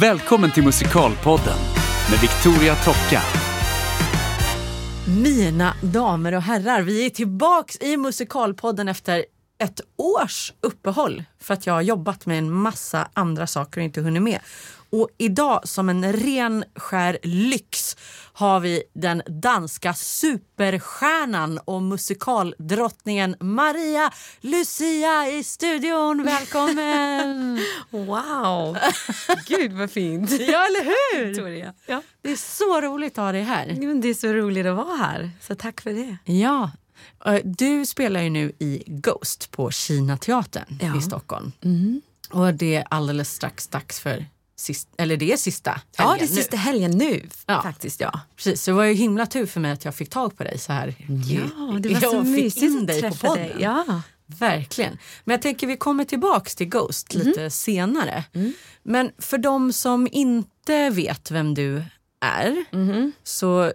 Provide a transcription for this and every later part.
Välkommen till Musikalpodden med Victoria Tocka. Mina damer och herrar, vi är tillbaks i Musikalpodden efter ett års uppehåll för att jag har jobbat med en massa andra saker och inte hunnit med. Och idag som en ren skär lyx har vi den danska superstjärnan och musikaldrottningen Maria Lucia i studion. Välkommen! Wow! Gud vad fint. ja, eller hur? Victoria. Ja. Det är så roligt att ha dig här. Men det är så roligt att vara här, så tack för det. Ja. Du spelar ju nu i Ghost på Kina teatern Ja. i Stockholm. Och det är alldeles strax dags för sist, eller det är sista Ja, helgen det är nu. sista helgen nu Ja. faktiskt. Ja, Precis, så det var ju himla tur för mig att jag fick tag på dig så här. ja det var så Jag fick mysigt att dig på träffa dig. Ja. Verkligen. Men jag tänker vi kommer tillbaks till Ghost Mhm. lite senare. Mm. Men för de som inte vet vem du är Mhm. så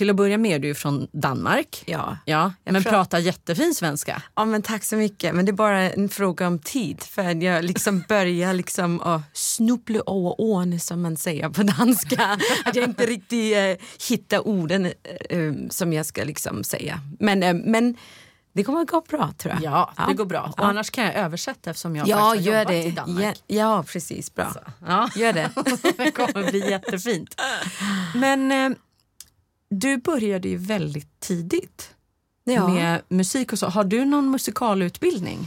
till att börja med är du från Danmark. Ja. Ja, Jag men pra- pratar jättefin svenska. ja, men tack så mycket. Men det är bara en fråga om tid för att jag liksom börjar liksom att snubbla över orden som man säger på danska. att jag inte riktigt eh, hittar orden eh, eh, som jag ska liksom säga. Men, eh, men det kommer att gå bra tror jag. Ja, det går bra. Och annars kan jag översätta eftersom jag Ja, har gör jobbat det. i Danmark. Ja, ja, precis. Bra. Ja. Gör det. det kommer bli jättefint. Men eh, du började ju väldigt tidigt Ja. med musik och så. Har du någon musikalutbildning?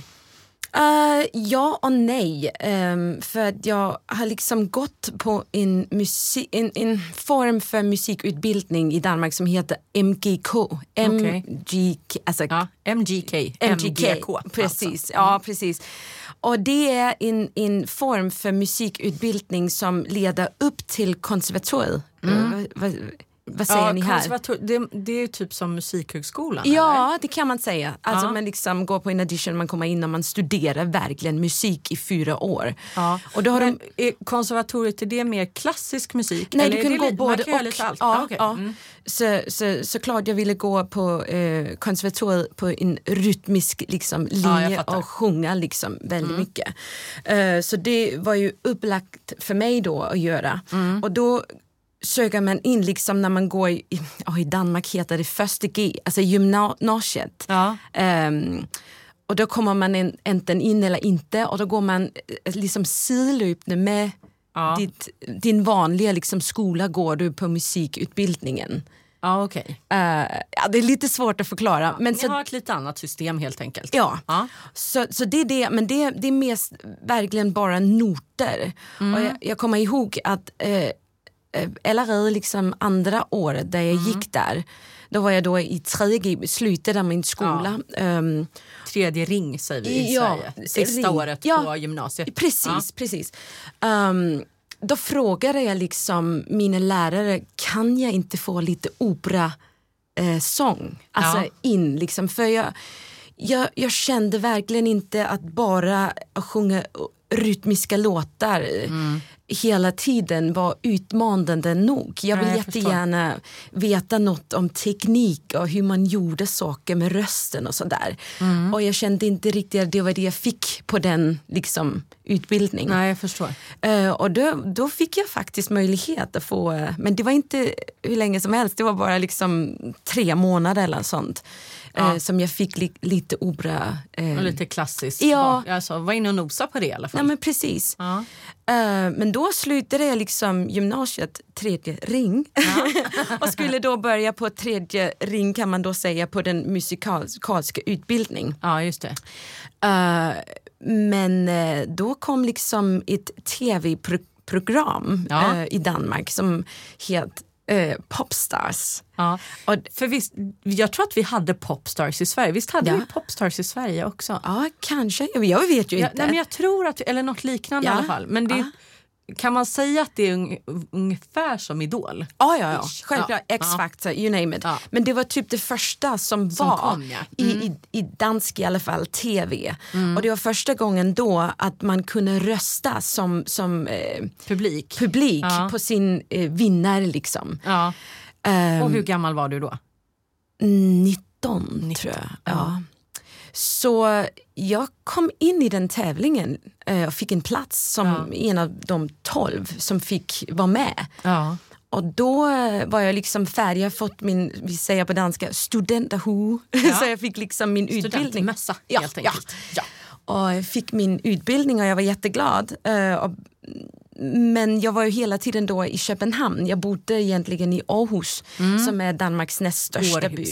Eh, ja och nej. Ehm, för att jag har liksom gått på en, musik, en, en form för musikutbildning i Danmark som heter MGK. MGK, alltså Ja, MGK. MGK. Precis, Alltså. ja precis. Och det är en, en form för musikutbildning som leder upp till konservatoriet. Eh, vad, vad, säger Ja, ni här? det, det är typ som Musikhögskolan. Ja, det kan man säga. Alltså Ja. man liksom går på en audition, man kommer in och man studerar verkligen musik i fyra år. Ja. Och då har Men de, är konservatoriet, är det mer klassisk musik? nej, Eller du kan gå li- både och. lite allt? Ja, okej. ja. Mm. Så, så, såklart jag ville gå på eh, konservatoriet på en rytmisk liksom, linje och sjunga liksom, väldigt mycket. Eh, så det var ju upplagt för mig då att göra. Och då söker man in liksom när man går i, oh, i Danmark heter det första G, alltså gymnasiet. Ja. Ehm, och då kommer man enten in eller inte och då går man eh, liksom sidlöpande med Ja. ditt, din vanliga liksom, skola går du på musikutbildningen. Ja, okej. Eh, ja, det är lite svårt att förklara. men Ni så, har ett lite annat system helt enkelt. ja. Ja. Så, så det är det, men det, det är mest verkligen bara noter. Mm. Och jag, jag kommer ihåg att eh, allerede liksom andra året där jag Mm. gick där, då var jag då i tredje slutet av min skola. Ehm, Tredje ring säger vi i Ja, Sverige. Sista ring. året Ja, på gymnasiet. Precis, Ja. precis. Ehm, då frågade jag liksom mina lärare, kan jag inte få lite opera eh? Alltså Ja. in liksom, för jag, jag, jag kände verkligen inte att bara sjunga rytmiska låtar Mm. Hela tiden var utmanande nog. Jag vill Nej, jag förstår. jättegärna veta något om teknik och hur man gjorde saker med rösten och sådär. Mm. Och jag kände inte riktigt att det var det jag fick på den liksom, utbildningen. Nej, jag förstår. Eh, och då, då fick jag faktiskt möjlighet att få, eh, men det var inte hur länge som helst, det var bara liksom tre månader eller sånt. Eh, som jag fick li, lite opera. eh, Och lite klassiskt. Ja. Alltså, var inne och nosa på det i alla fall. Ja men precis. Ja. Eh, men då slutade jag liksom gymnasiet tredje ring och skulle då börja på tredje ring kan man då säga på den musikaliska utbildning. ja, just det. Eh, men eh, då kom liksom ett tv-program Ja. eh, i Danmark som heter eh, Popstars. Ja. Och, För visst, jag tror att vi hade Popstars i Sverige. Visst hade Ja. vi Popstars i Sverige också? ja, kanske. Jag vet ju Ja, inte. nej, men jag tror att, eller något liknande Ja. i alla fall. Men det, Ja. Kan man säga att det är un, ungefär som Idol? Ja, ja, ja. Självklart. Ja. X-Factor, you name it. Ja. Men det var typ det första som, Som var kom, ja. i, i, i dansk i alla fall, tv. Och det var första gången då att man kunde rösta som, som eh, Publik? publik på sin eh, vinnare liksom. Ehm, Och hur gammal var du då? 19, tror jag. Ja. Så jag kom in i den tävlingen eh, och fick en plats som Ja. en av de tolv som fick vara med. Ja. Och då eh, var jag liksom färdig, jag fått min, vi säger på danska, studenterhue. Så jag fick liksom min utbildning. Studentmössa Ja, helt enkelt. Ja. Och jag fick min utbildning och jag var jätteglad. Eh, men jag var ju hela tiden då i Köpenhamn. Jag bodde egentligen i Århus som är Danmarks näst största by.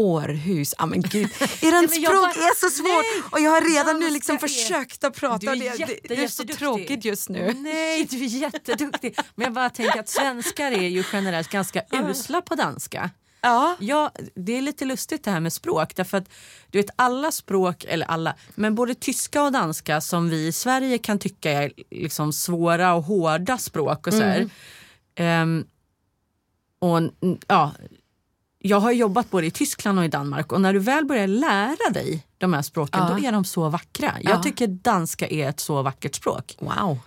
Århus. Ja men gud. Eran språk är så svårt och jag har redan nu liksom försökt att prata Du är jätte, det, det är så tråkigt just nu. Nej, du är jätteduktig. Men jag bara tänker att svenskar är ju generellt ganska usla på danska. Ja. Ja, det är lite lustigt det här med språk. Därför att du vet alla språk, eller alla, men både tyska och danska som vi i Sverige kan tycka är liksom svåra och hårda språk och så här. Ehm, och, mm, ja, jag har jobbat både i Tyskland och i Danmark och när du väl börjar lära dig de här språken Ja. då är de så vackra. Jag Ja. tycker danska är ett så vackert språk. Wow,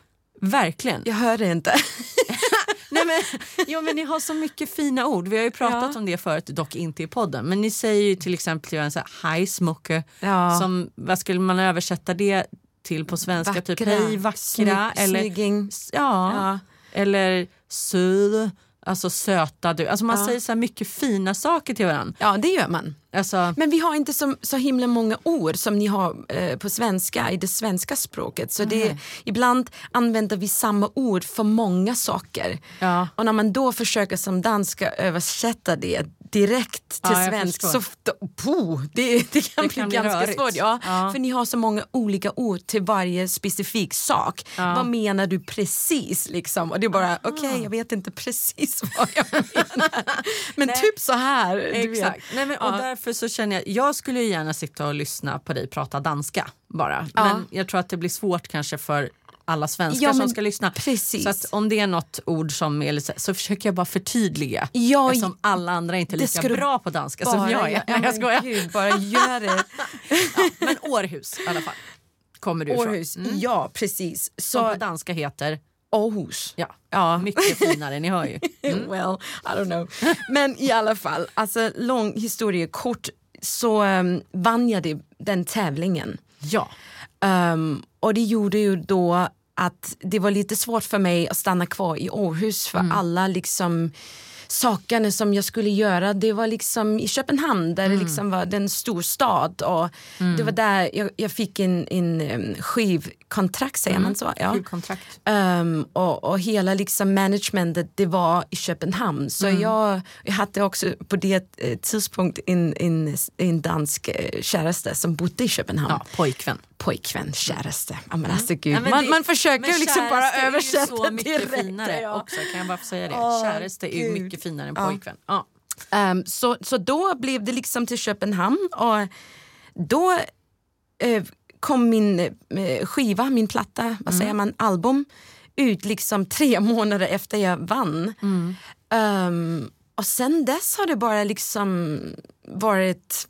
Verkligen. jag hör det inte. Nej, men, jo, men ni har så mycket fina ord. Vi har ju pratat Ja. om det förut, dock inte i podden. Men ni säger ju till exempel till varandra så här, hej smucke. Ja. Som, vad skulle man översätta det till på svenska? Typ hej vackra. Snygg- eller, snygging. ja, Ja. eller söd. Alltså söta du. Alltså man Ja. säger så mycket fina saker till varandra. Ja, det gör man. Alltså, Men vi har inte så, så himla många ord som ni har eh, på svenska, i det svenska språket. Så det, ibland använder vi samma ord för många saker. Ja. Och när man då försöker som danska översätta det direkt till Ja, svensk så puh, det, det kan Det bli kan bli ganska rörigt. svårt. Ja, Ja. För ni har så många olika ord till varje specifik sak. Vad menar du precis? Liksom? Och det är bara, okej jag vet inte precis vad jag menar. Men typ så här. Exakt. Nej, men, och Ja. därför så känner jag, jag skulle gärna sitta och lyssna på dig prata danska bara. Ja. Men jag tror att det blir svårt kanske för alla svenskar Ja, som ska lyssna. precis. Så att om det är något ord som är lite, så försöker jag bara förtydliga. Ja, eftersom alla andra inte är lika bra på danska som jag är. Nej, jag skojar. Gud, bara gör det. Men Århus i alla fall. Kommer du ifrån. Århus, ja precis. Som på Så danska heter, Århus. ja, Ja. mycket finare, ni hör ju. Well, I don't know. Men i alla fall, alltså lång historia kort så um, vann jag det, den tävlingen. Ja. Um, och det gjorde ju då att det var lite svårt för mig att stanna kvar i Århus för alla liksom sakerna som jag skulle göra. Det var liksom i Köpenhamn där det liksom var den stor stad och det var där jag, jag fick en, en um, skivkontrakt, säger man så? Ja. Kontrakt. Um, och, och hela liksom managementet det var i Köpenhamn. Så jag, jag hade också på det eh, tidspunkt en, en, en dansk eh, käraste som bodde i Köpenhamn. Ja, pojkvän. Pojkvän, käraste. Ja, men alltså, gud. Ja, men man, det- man försöker liksom bara är översätta så mycket direkt. finare ja. också, kan jag bara få säga det. Är ju Gud. mycket finare än pojkvän. Ja. Ehm, så, så då blev det liksom till Köpenhamn och då eh, kom min eh, skiva, min platta, vad säger man, album ut liksom tre månader efter jag vann. Ehm, och sen dess har det bara liksom varit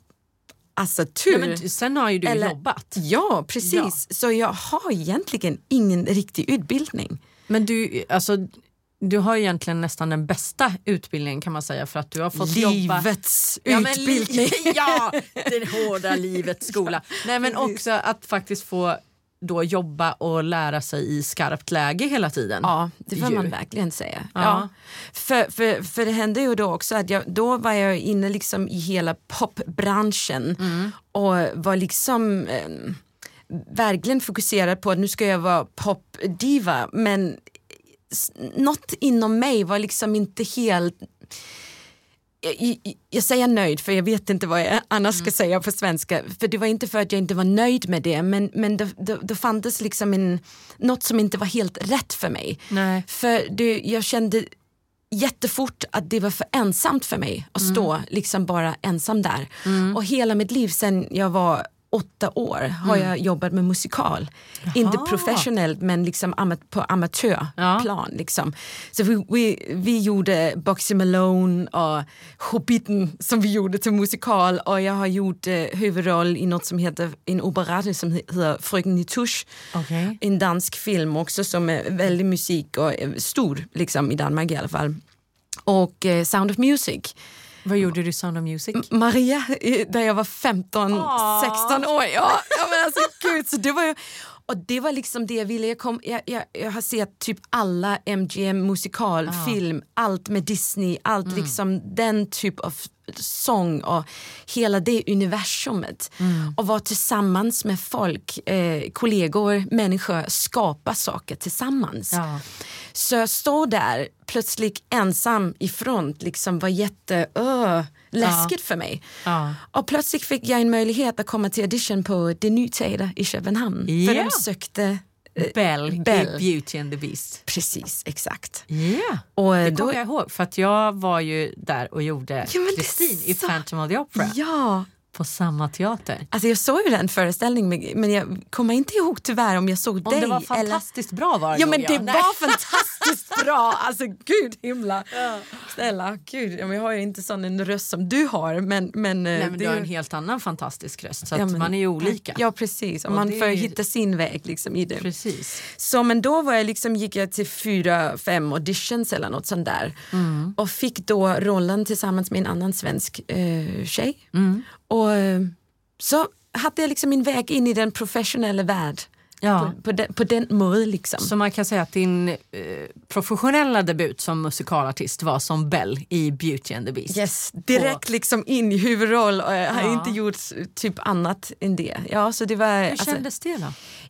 alltså tur. Ja, men sen har ju du Eller- jobbat. Ja, precis. Så jag har egentligen ingen riktig utbildning. Men du, alltså, du har egentligen nästan den bästa utbildningen kan man säga för att du har fått jobba... Livets Ja, li- utbildning. ja, det hårda livets skola. Nej men också att faktiskt få då jobba och lära sig i skarpt läge hela tiden. Ja, det får Ju. man verkligen säga. Ja. Ja. För, för, för det hände ju då också att jag, då var jag inne liksom i hela popbranschen och var liksom eh, verkligen fokuserad på att nu ska jag vara popdiva men något inom mig var liksom inte helt jag, jag, jag säger nöjd för jag vet inte vad jag annars ska säga på svenska. För det var inte för att jag inte var nöjd med det men, men det, det, det fanns liksom en, något som inte var helt rätt för mig. Nej. För det, jag kände jättefort att det var för ensamt för mig att stå liksom bara ensam där. Och hela mitt liv sen jag var åtta år har jag jobbat med musikal. Inte professionellt men liksom ama- på amatörplan. Liksom. Så vi, vi, vi gjorde Boxy Malone och Hobbiten som vi gjorde till musikal och jag har gjort eh, huvudroll i något som heter en operett som heter Fröken Nitouche Okej. en dansk film också som är väldigt musik och eh, stor liksom, i Danmark i alla fall. Och eh, Sound of Music Vad gjorde du i Sound of Music? Maria, där jag var 15, Åh. 16 år. Ja, ja men alltså gud, så det var ju, och det var liksom det jag ville. Jag, kom, jag, jag, jag har sett typ alla MGM musikalfilm, allt med Disney, allt liksom den typ av sång och hela det universumet. Och vara tillsammans med folk, eh, kollegor, människor, skapa saker tillsammans. Ja. Så jag står där plötsligt ensam i front, liksom var jätte, öh, läskigt för mig. Ja. Och plötsligt fick jag en möjlighet att komma till audition på Det Ny Teater i Köpenhamn. För Ja. de sökte eh, Bell, Bell. i Beauty and the Beast. Precis, exakt. Ja. Och Det kommer jag ihåg för att jag var ju där och gjorde Ja, Kristin i sa- Phantom of the Opera ja, på samma teater. alltså jag såg ju den föreställningen men- jag kommer inte ihåg tyvärr om jag såg Om dig. det var eller... fantastiskt bra var det Ja men det Nej. var fantastiskt bra, alltså gud himla. Snälla, gud, ja, men jag har ju inte sån en röst som du har men, men, Nej, eh, men det du har är- en helt annan fantastisk röst så ja, men- man är ju olika. Ja precis, och Och man får ju- hitta sin väg liksom i det. Precis. Så men då var jag liksom, gick jag till fyra, fem auditions eller något sånt där. Mm. Och fick då rollen tillsammans med en annan svensk eh, tjej. Mm. Och eh, så hade jag liksom min väg in i den professionella värld. Ja. På, på, den, på den måten liksom. Så man kan säga att din eh, professionella debut som musikalartist var som Bell i Beauty and the Beast. Yes, direkt liksom in i huvudroll och jag har Ja. inte gjort typ annat än det. Ja, så det var, Hur alltså, kändes det då?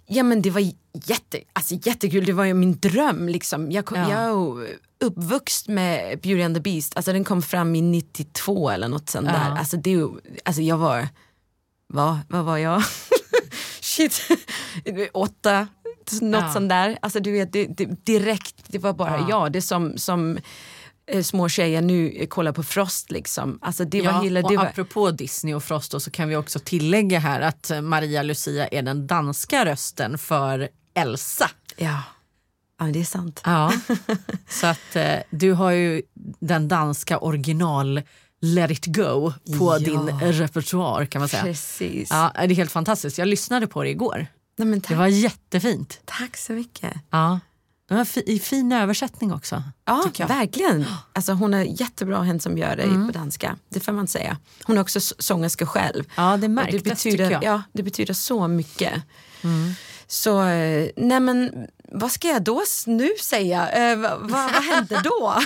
Ja men det var jätte, alltså, jättekul, det var ju min dröm. Liksom. Jag, kom, Ja. jag uppvuxen med Beauty and the Beast, alltså, den kom fram i 92 eller något sånt Ja. där. Alltså, det, alltså, jag var, vad, vad var jag? Shit, åtta, något Ja. sånt där. Alltså, du vet, det, det, direkt, det var bara Ja. jag. Det som, som eh, små tjejer nu kollar på Frost liksom. Alltså, det var ja, hela, och det var, apropå Disney och Frost då, så kan vi också tillägga här att eh, Maria Lucia är den danska rösten för Elsa. ja. ja, det är sant. Ja. så att eh, du har ju den danska original Let it go på Ja. din repertoar kan man säga. Precis. Ja, det är helt fantastiskt. Jag lyssnade på det igår. Nej, men Det var jättefint. tack så mycket. Ja. Det var fi- i fin översättning också. Ja, verkligen. Alltså, hon är jättebra hen som gör det Mm. på danska. Det får man säga. Hon är också sångerska själv. Ja, det märktes det betyder, jag. Mm. Ja, det betyder så mycket. Så, eh, nej men vad ska jag då nu säga? Eh, vad, vad, hände då?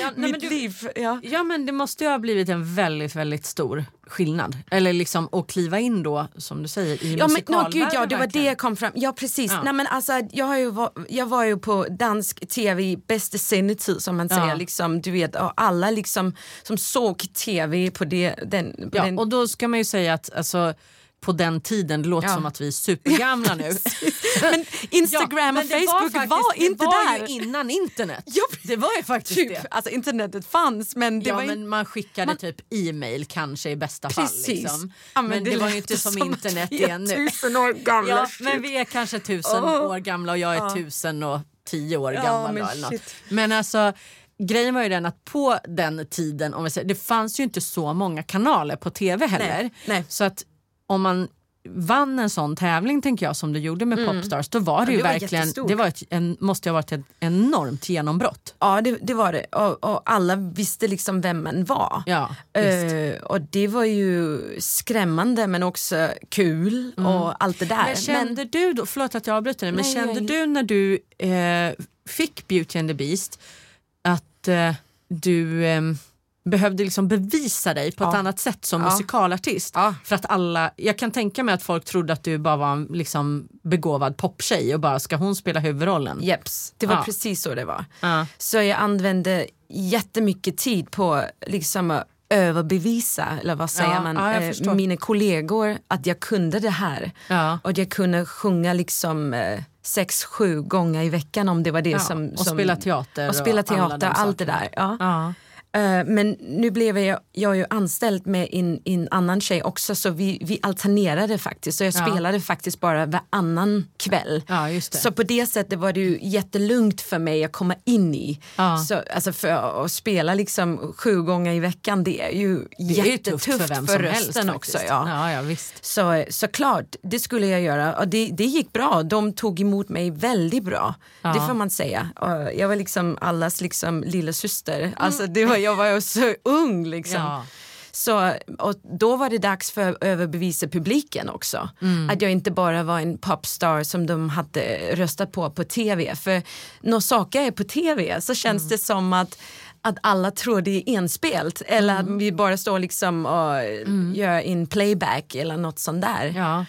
Ja, nej, Mitt du- liv. Ja. Ja men det måste ju ha blivit en väldigt väldigt stor skillnad. Eller liksom att kliva in då som du säger i Ja, no, musikalvärlden. gud, ja, det var det jag kom fram Ja precis. Ja. Nej, men alltså, jag, har ju, var- jag var ju på dansk tv i bästa sändetid som man Ja. säger. Liksom, du vet, och alla liksom, som såg tv på, det, den, på Ja, den och då ska man ju säga att alltså, på den tiden, det låter Ja. som att vi är supergamla nu. Men Instagram Ja, och men det Facebook var, faktiskt- inte det var där. ju innan internet. Ja, det var ju faktiskt typ. det. Alltså internetet fanns men det ja, var men man skickade man- typ e-mail kanske i bästa Precis. fall. Liksom. Ja, men, det, var ju inte som, som internet är nu. tusen år gamla. Ja, men vi är kanske tusen Åh. år gamla och jag är tusen och tio år gammal. men då, eller något. men alltså grejen var ju den att på den tiden, om vi säger, det fanns ju inte så många kanaler på tv heller. Nej, nej. Så att om man vann en sån tävling tänker jag som du gjorde med Popstars då var det Mm. Ja, ju det var verkligen, jättestort. det var ett, en, måste ju ha varit ett enormt genombrott. Ja det, det var det och, och alla visste liksom vem man var. Ja. Eh, och det var ju skrämmande men också kul och allt det där. Mm. Men kände du då, förlåt att jag avbryter dig, men Nej, kände nej. du när du eh, fick Beauty and the Beast att eh, du eh, behövde liksom bevisa dig på ett Ja. annat sätt som Ja. musikalartist? Ja. För att alla, jag kan tänka mig att folk trodde att du bara var en liksom, begåvad poptjej och bara ska hon spela huvudrollen? Jeps, det var precis så det var. Så jag använde jättemycket tid på liksom att överbevisa, eller vad säger man, eh, mina kollegor att jag kunde det här. Och jag kunde sjunga liksom eh, sex, sju gånger i veckan om det var det som... och som, spela teater Och spela och teater, de allt det där. Eh, men nu blev jag, jag ju anställd med en, en annan tjej också så vi, vi alternerade faktiskt. Så jag Ja. spelade faktiskt bara varannan kväll. Ja. Så på det sättet var det ju jättelugnt för mig att komma in i. Ja. Så, alltså för att spela liksom sju gånger i veckan det är ju Det är ju jättetufft tufft för vem som helst rösten också. Ja. Ja, visst. Så, såklart, det skulle jag göra och det, det gick bra. De tog emot mig väldigt bra. Det får man säga. Och jag var liksom allas liksom lilla syster. Alltså det var jag var så ung. Liksom. Ja. Så, och då var det dags för att överbevisa publiken också. Att jag inte bara var en popstar som de hade röstat på på tv. För när saker är på tv så känns det som att att alla tror det är enspelt eller att vi bara står liksom och gör in playback eller något sånt där. Ja.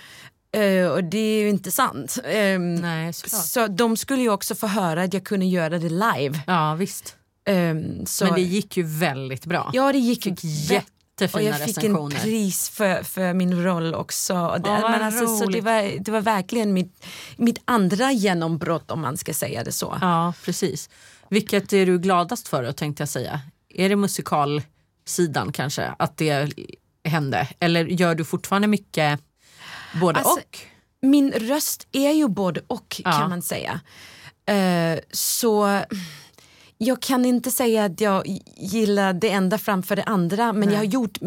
Eh, och det är ju inte sant. Ehm, Nej, så de skulle ju också få höra att jag kunde göra det live. Ja, visst. Ehm, så, Men det gick ju väldigt bra. ja, det gick ju vä- och jag fick en pris för, för min roll också. Och det, men alltså, så det, var, det var verkligen mitt, mitt andra genombrott om man ska säga det så. Ja, precis. Vilket är du gladast för då, tänkte jag säga? Är det musikalsidan kanske, att det hände? Eller gör du fortfarande mycket både Alltså, och? Min röst är ju både och Ja. kan man säga. Eh, så jag kan inte säga att jag gillar det enda framför det andra men jag har gjort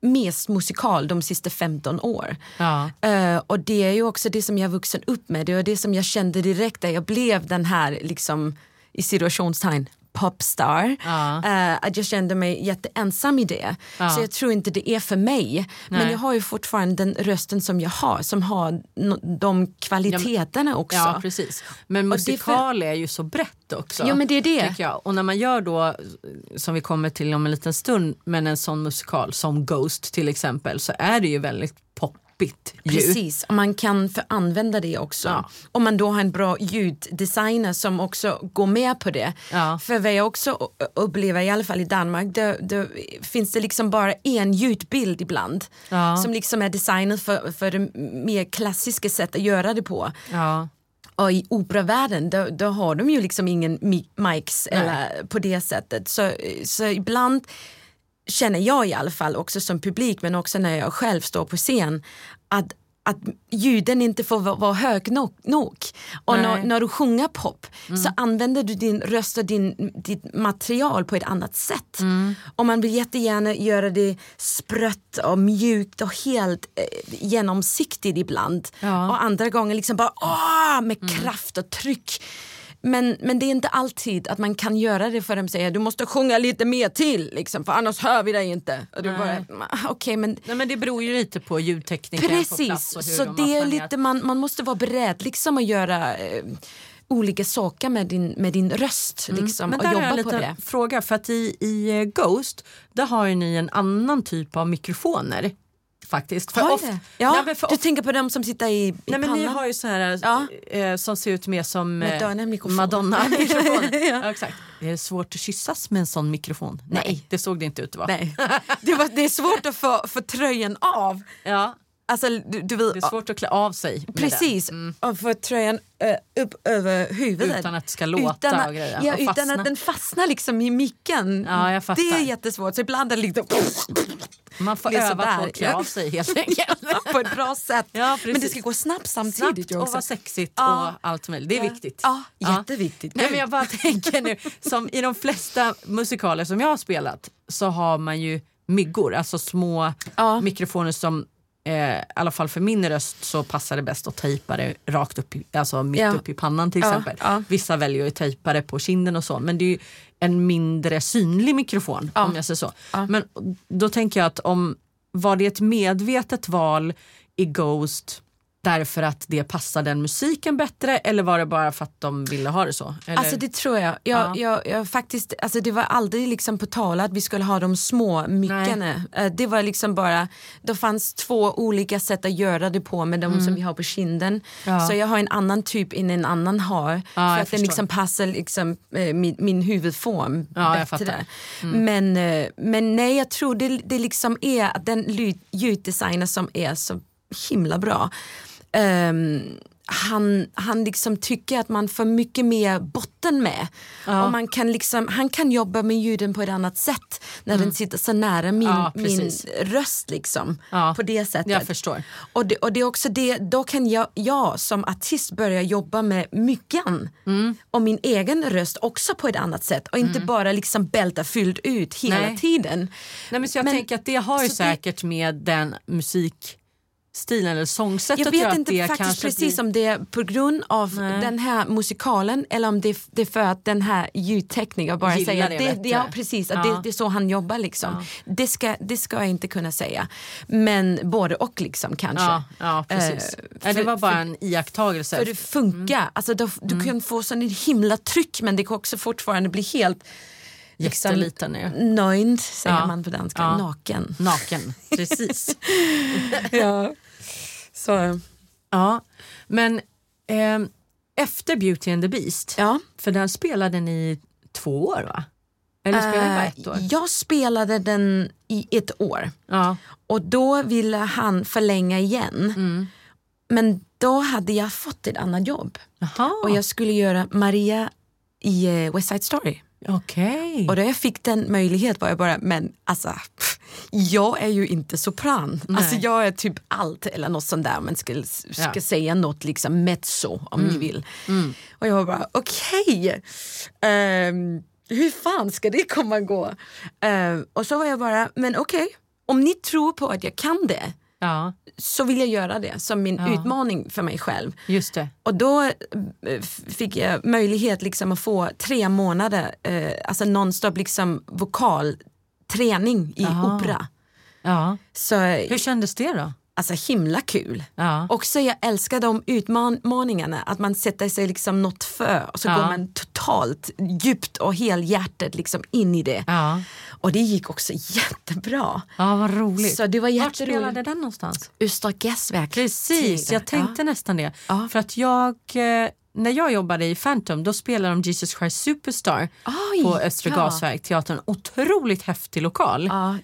mest musikal de sista 15 år. Ja. Eh, och det är ju också det som jag vuxen upp med. Det var det som jag kände direkt när jag blev den här, liksom, i situationstegn, popstar. Att jag kände mig jätteensam i det. Så jag tror inte det är för mig. Men Nej. jag har ju fortfarande den rösten som jag har, som har de kvaliteterna också. Ja, precis. Men är för- musikal är ju så brett också. Ja, men det är det. Och när man gör då, som vi kommer till om en liten stund, men en sån musikal som Ghost till exempel, så är det ju väldigt poppigt ju. Precis, och man kan för använda det också. Ja. Om man då har en bra ljuddesigner som också går med på det. Ja. För vad jag också upplever, i alla fall i Danmark, då, då finns det liksom bara en ljudbild ibland. Ja. Som liksom är designad för, för det mer klassiska sätt att göra det på. Ja. Och i operavärlden då, då har de ju liksom ingen mi- mics eller på det sättet. Så, så ibland känner jag i alla fall också som publik men också när jag själv står på scen att att ljuden inte får vara, hög nog. nog. Och när, när du sjunger pop så använder du din röst och din, ditt material på ett annat sätt. Och man vill jättegärna göra det sprött och mjukt och helt eh, genomsiktigt ibland. Ja. Och andra gånger liksom bara åh, med kraft och tryck. Men, men det är inte alltid att man kan göra det för de säger du måste sjunga lite mer till liksom, för annars hör vi dig inte. Och du bara, okej men Nej, men det beror ju lite på ljudtekniken på plats Precis, och hur så de det är lite, man, man måste vara beredd liksom att göra eh, olika saker med din, med din röst liksom, Mm. Men och där har jag jobba en på det. fråga. För att i, i eh, Ghost, där har ju ni en annan typ av mikrofoner. Faktiskt. För det? Ja, Nej, för du tänker på dem som sitter i, i Nej, men ni har ju så här Ja. eh, som ser ut mer som eh, Madonna-mikrofon. Madonna-mikrofon. Ja. ja. exakt. Det är svårt att kyssas med en sån mikrofon. Nej. det såg det inte ut att vara. Nej. Det, var, det är svårt att få, få tröjan av. Ja, Alltså, du, du vet, det är svårt att klä av sig. Precis, och få tröjan eh, upp över huvudet. Utan att det ska låta utan att, och grejer, Ja, och utan fastna. att den fastnar liksom i micken. Ja, det är jättesvårt, så ibland är det liksom. Man får öva sådär, på att klä av sig helt enkelt. på ett bra sätt. Ja, Men det ska gå snabbt samtidigt. Snabbt och vara sexigt Ja. och allt möjligt. Det är viktigt. Ja, jätteviktigt. Nej, men jag bara tänker nu, som i de flesta musikaler som jag har spelat så har man ju myggor, alltså små mikrofoner som eh, i alla fall för min röst så passar det bäst att tejpa det rakt upp i, alltså mitt Ja. upp i pannan till exempel. ja. Vissa väljer att tejpa det på kinden och så men det är ju en mindre synlig mikrofon om jag säger så. Men då tänker jag att om var det ett medvetet val i Ghost därför att det passar den musiken bättre eller var det bara för att de ville ha det så? Eller? Alltså det tror jag. Jag, Ja. jag, jag faktiskt, alltså det var aldrig liksom på tal att vi skulle ha de små mickarna. Eh, Det var liksom bara, det fanns två olika sätt att göra det på med de som vi har på kinden. Mm. Ja. Så jag har en annan typ än en annan har. jag för att den liksom passar liksom, eh, min, min huvudform Ja, bättre. Mm. Men, eh, men nej, jag tror det, det liksom är att den ljud- ljuddesigner som är så himla bra. Ehm, han, han liksom tycker att man får mycket mer botten med. Och man kan liksom, han kan jobba med ljuden på ett annat sätt när den sitter så nära min, Mm. Ja, min röst. Liksom, Ja, på det sättet. Jag förstår. Och det, och det är också det, då kan jag, jag som artist börja jobba med myggan Mm. och min egen röst också på ett annat sätt och inte bara liksom bälta fylld ut hela Nej. tiden. Nej, men så jag Men- tänker att det har ju så det- säkert med den musik stilen eller sångsättet Jag vet inte det faktiskt precis blir... om det är på grund av Nej. den här musikalen eller om det är, för att den här ljudteknikern bara Gillar säger det det, ja, precis, Ja. det, det är så han jobbar. Liksom. Det, ska, det ska jag inte kunna säga. Men både och liksom kanske. Ja, ja precis. Eh, Nej, det för- var bara för- en iakttagelse. För det funkar. Alltså, då, du kan få sån himla tryck men det kan också fortfarande bli helt liksom, Jätteliten jag. nöjd säger Ja. man på danska, Ja. naken. Naken, precis. ja. Så, ja, men ehm, efter Beauty and the Beast, ja. för den spelade ni i två år va? Eller spelade ni bara ett år? Eh, Jag spelade den i ett år Ja. och då ville han förlänga igen. Mm. Men då hade jag fått ett annat jobb Jaha, och jag skulle göra Maria i eh, West Side Story. Okej. Och då jag fick den möjlighet var jag bara, men alltså pff, jag är ju inte sopran. Nej. Alltså jag är typ allt eller något sånt där man ska, ska Ja. Mm. säga något liksom mezzo om ni vill. Och jag var bara okej, ehm, hur fan ska det komma gå? Ehm, och så var jag bara, men okej, om ni tror på att jag kan det Ja, så vill jag göra det som min Ja. utmaning för mig själv. just det. Och då eh, fick jag möjlighet liksom att få tre månader, eh, alltså nonstop liksom vokalträning i Aha. opera. Ja. Så Hur kändes det då? Alltså himla kul. Ja. Också jag älskar de utmaningarna, att man sätter sig liksom något för och så Ja. går man totalt djupt och helhjärtat liksom in i det. Ja. Och det gick också jättebra. ja, vad roligt. Så det var Vart spelade jätteroligt. den någonstans? Östra Gasverk. Precis, jag tänkte nästan det. För att jag, eh, när jag jobbade i Phantom då spelade de Jesus Christ Superstar Oj, på Östra ja. Gasverk teatern. Otroligt häftig lokal. Ja,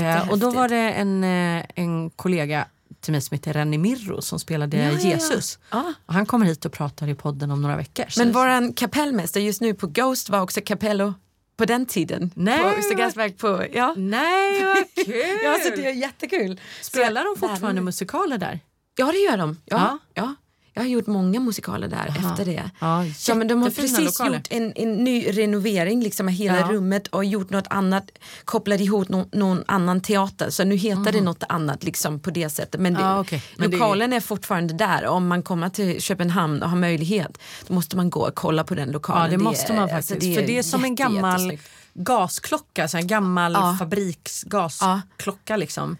Eh, och då var det en, eh, en kollega till mig som heter Renny Mirro som spelade Ja, ja, ja. Jesus. Ja. Och han kommer hit och pratar i podden om några veckor. Men våran kapellmästare just nu på Ghost var också Capello på den tiden. Nej, på Östergasverk på, ja. Nej, vad kul! ja, så det är jättekul. Spelar de fortfarande musikaler där? Ja, det gör de. Ja, Ja. Ja. Jag har gjort många musikaler där efter det. Ja, Ja, men de har precis lokaler. gjort en, en ny renovering liksom, av hela Ja. rummet och gjort något annat, kopplat ihop no, någon annan teater. Så nu heter det något annat liksom, på det sättet. Men, det, Ja, okej. Men det- lokalen är fortfarande där. Om man kommer till Köpenhamn och har möjlighet då måste man gå och kolla på den lokalen. Ja, det, måste man är- faktiskt. alltså, för det är som en jätte- gammal jättesnyggt. gasklocka, så en gammal Ja. fabriksgasklocka. Liksom.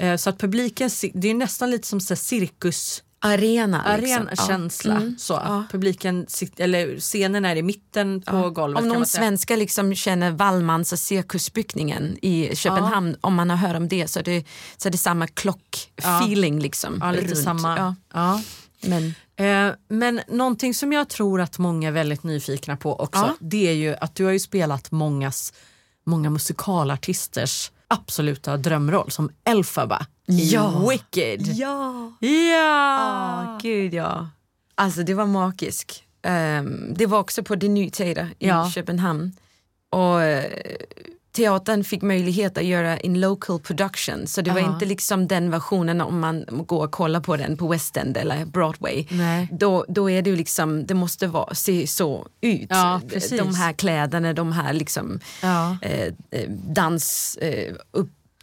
Eh, Så att publiken, det är nästan lite som så cirkus Arena. liksom. aren känsla. Mm. Så. Ja. Publiken, eller scenen är i mitten på golvet. Om någon svenska liksom känner Wallmans och cirkusbyggningen i Köpenhamn, om man har hört om det så är det, så är det samma klockfeeling liksom. ja, lite runt. samma. Ja. Ja. Men, Eh, men någonting som jag tror att många är väldigt nyfikna på också, Ja. det är ju att du har ju spelat mångas, många musikalartisters absoluta drömroll som Elphaba i Ja. Wicked. ja. Ja! Ah, gud ja. Alltså det var magiskt. Ehm, det var också på Det Ny Teater i Ja. Köpenhamn. Och eh, teatern fick möjlighet att göra en local production så det var Ja. inte liksom den versionen om man går och kollar på den på West End eller Broadway. Nej. Då, då är det ju liksom, det måste vara, se så ut. Ja, precis. de här kläderna, de här liksom Ja. eh, eh, dans eh,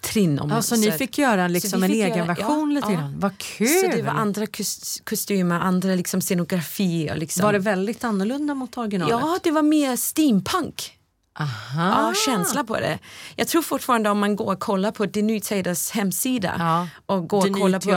upptrinn. Om man Alltså ni så- fick göra så liksom vi en fick egen göra- version ja, lite ja. grann. Vad kul! Så det var andra kos- kostymer, andra liksom scenografi. Och liksom. Var det väldigt annorlunda mot originalet? Ja, det var mer steampunk. Aha. Ja, känsla på det. Jag tror fortfarande om man går och kollar på Det Ny Teaters hemsida Ja. och går och kollar på,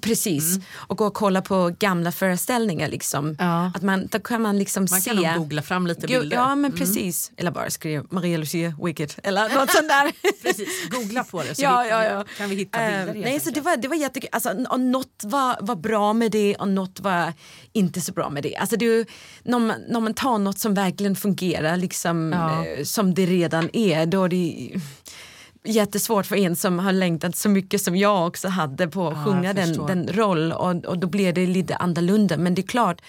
precis, och går och kollar på gamla föreställningar liksom. Ja. Att man, då kan man liksom Man se kan nog googla fram lite bilder. Ja men precis. Eller bara skriva Maria Lucia Wicked eller något sånt där. Precis, googla på det så Ja, vi, ja, ja. kan vi hitta bilder. helt nej, så det var, det var jättekul. Alltså, och något var, var bra med det och något var inte så bra med det. Alltså, det är när, man, när man tar något som verkligen fungerar liksom, Ja. eh, som det redan är, då är det jättesvårt för en som har längtat så mycket som jag också hade på att Ja, sjunga den, den roll och, och då blir det lite annorlunda. Men det är klart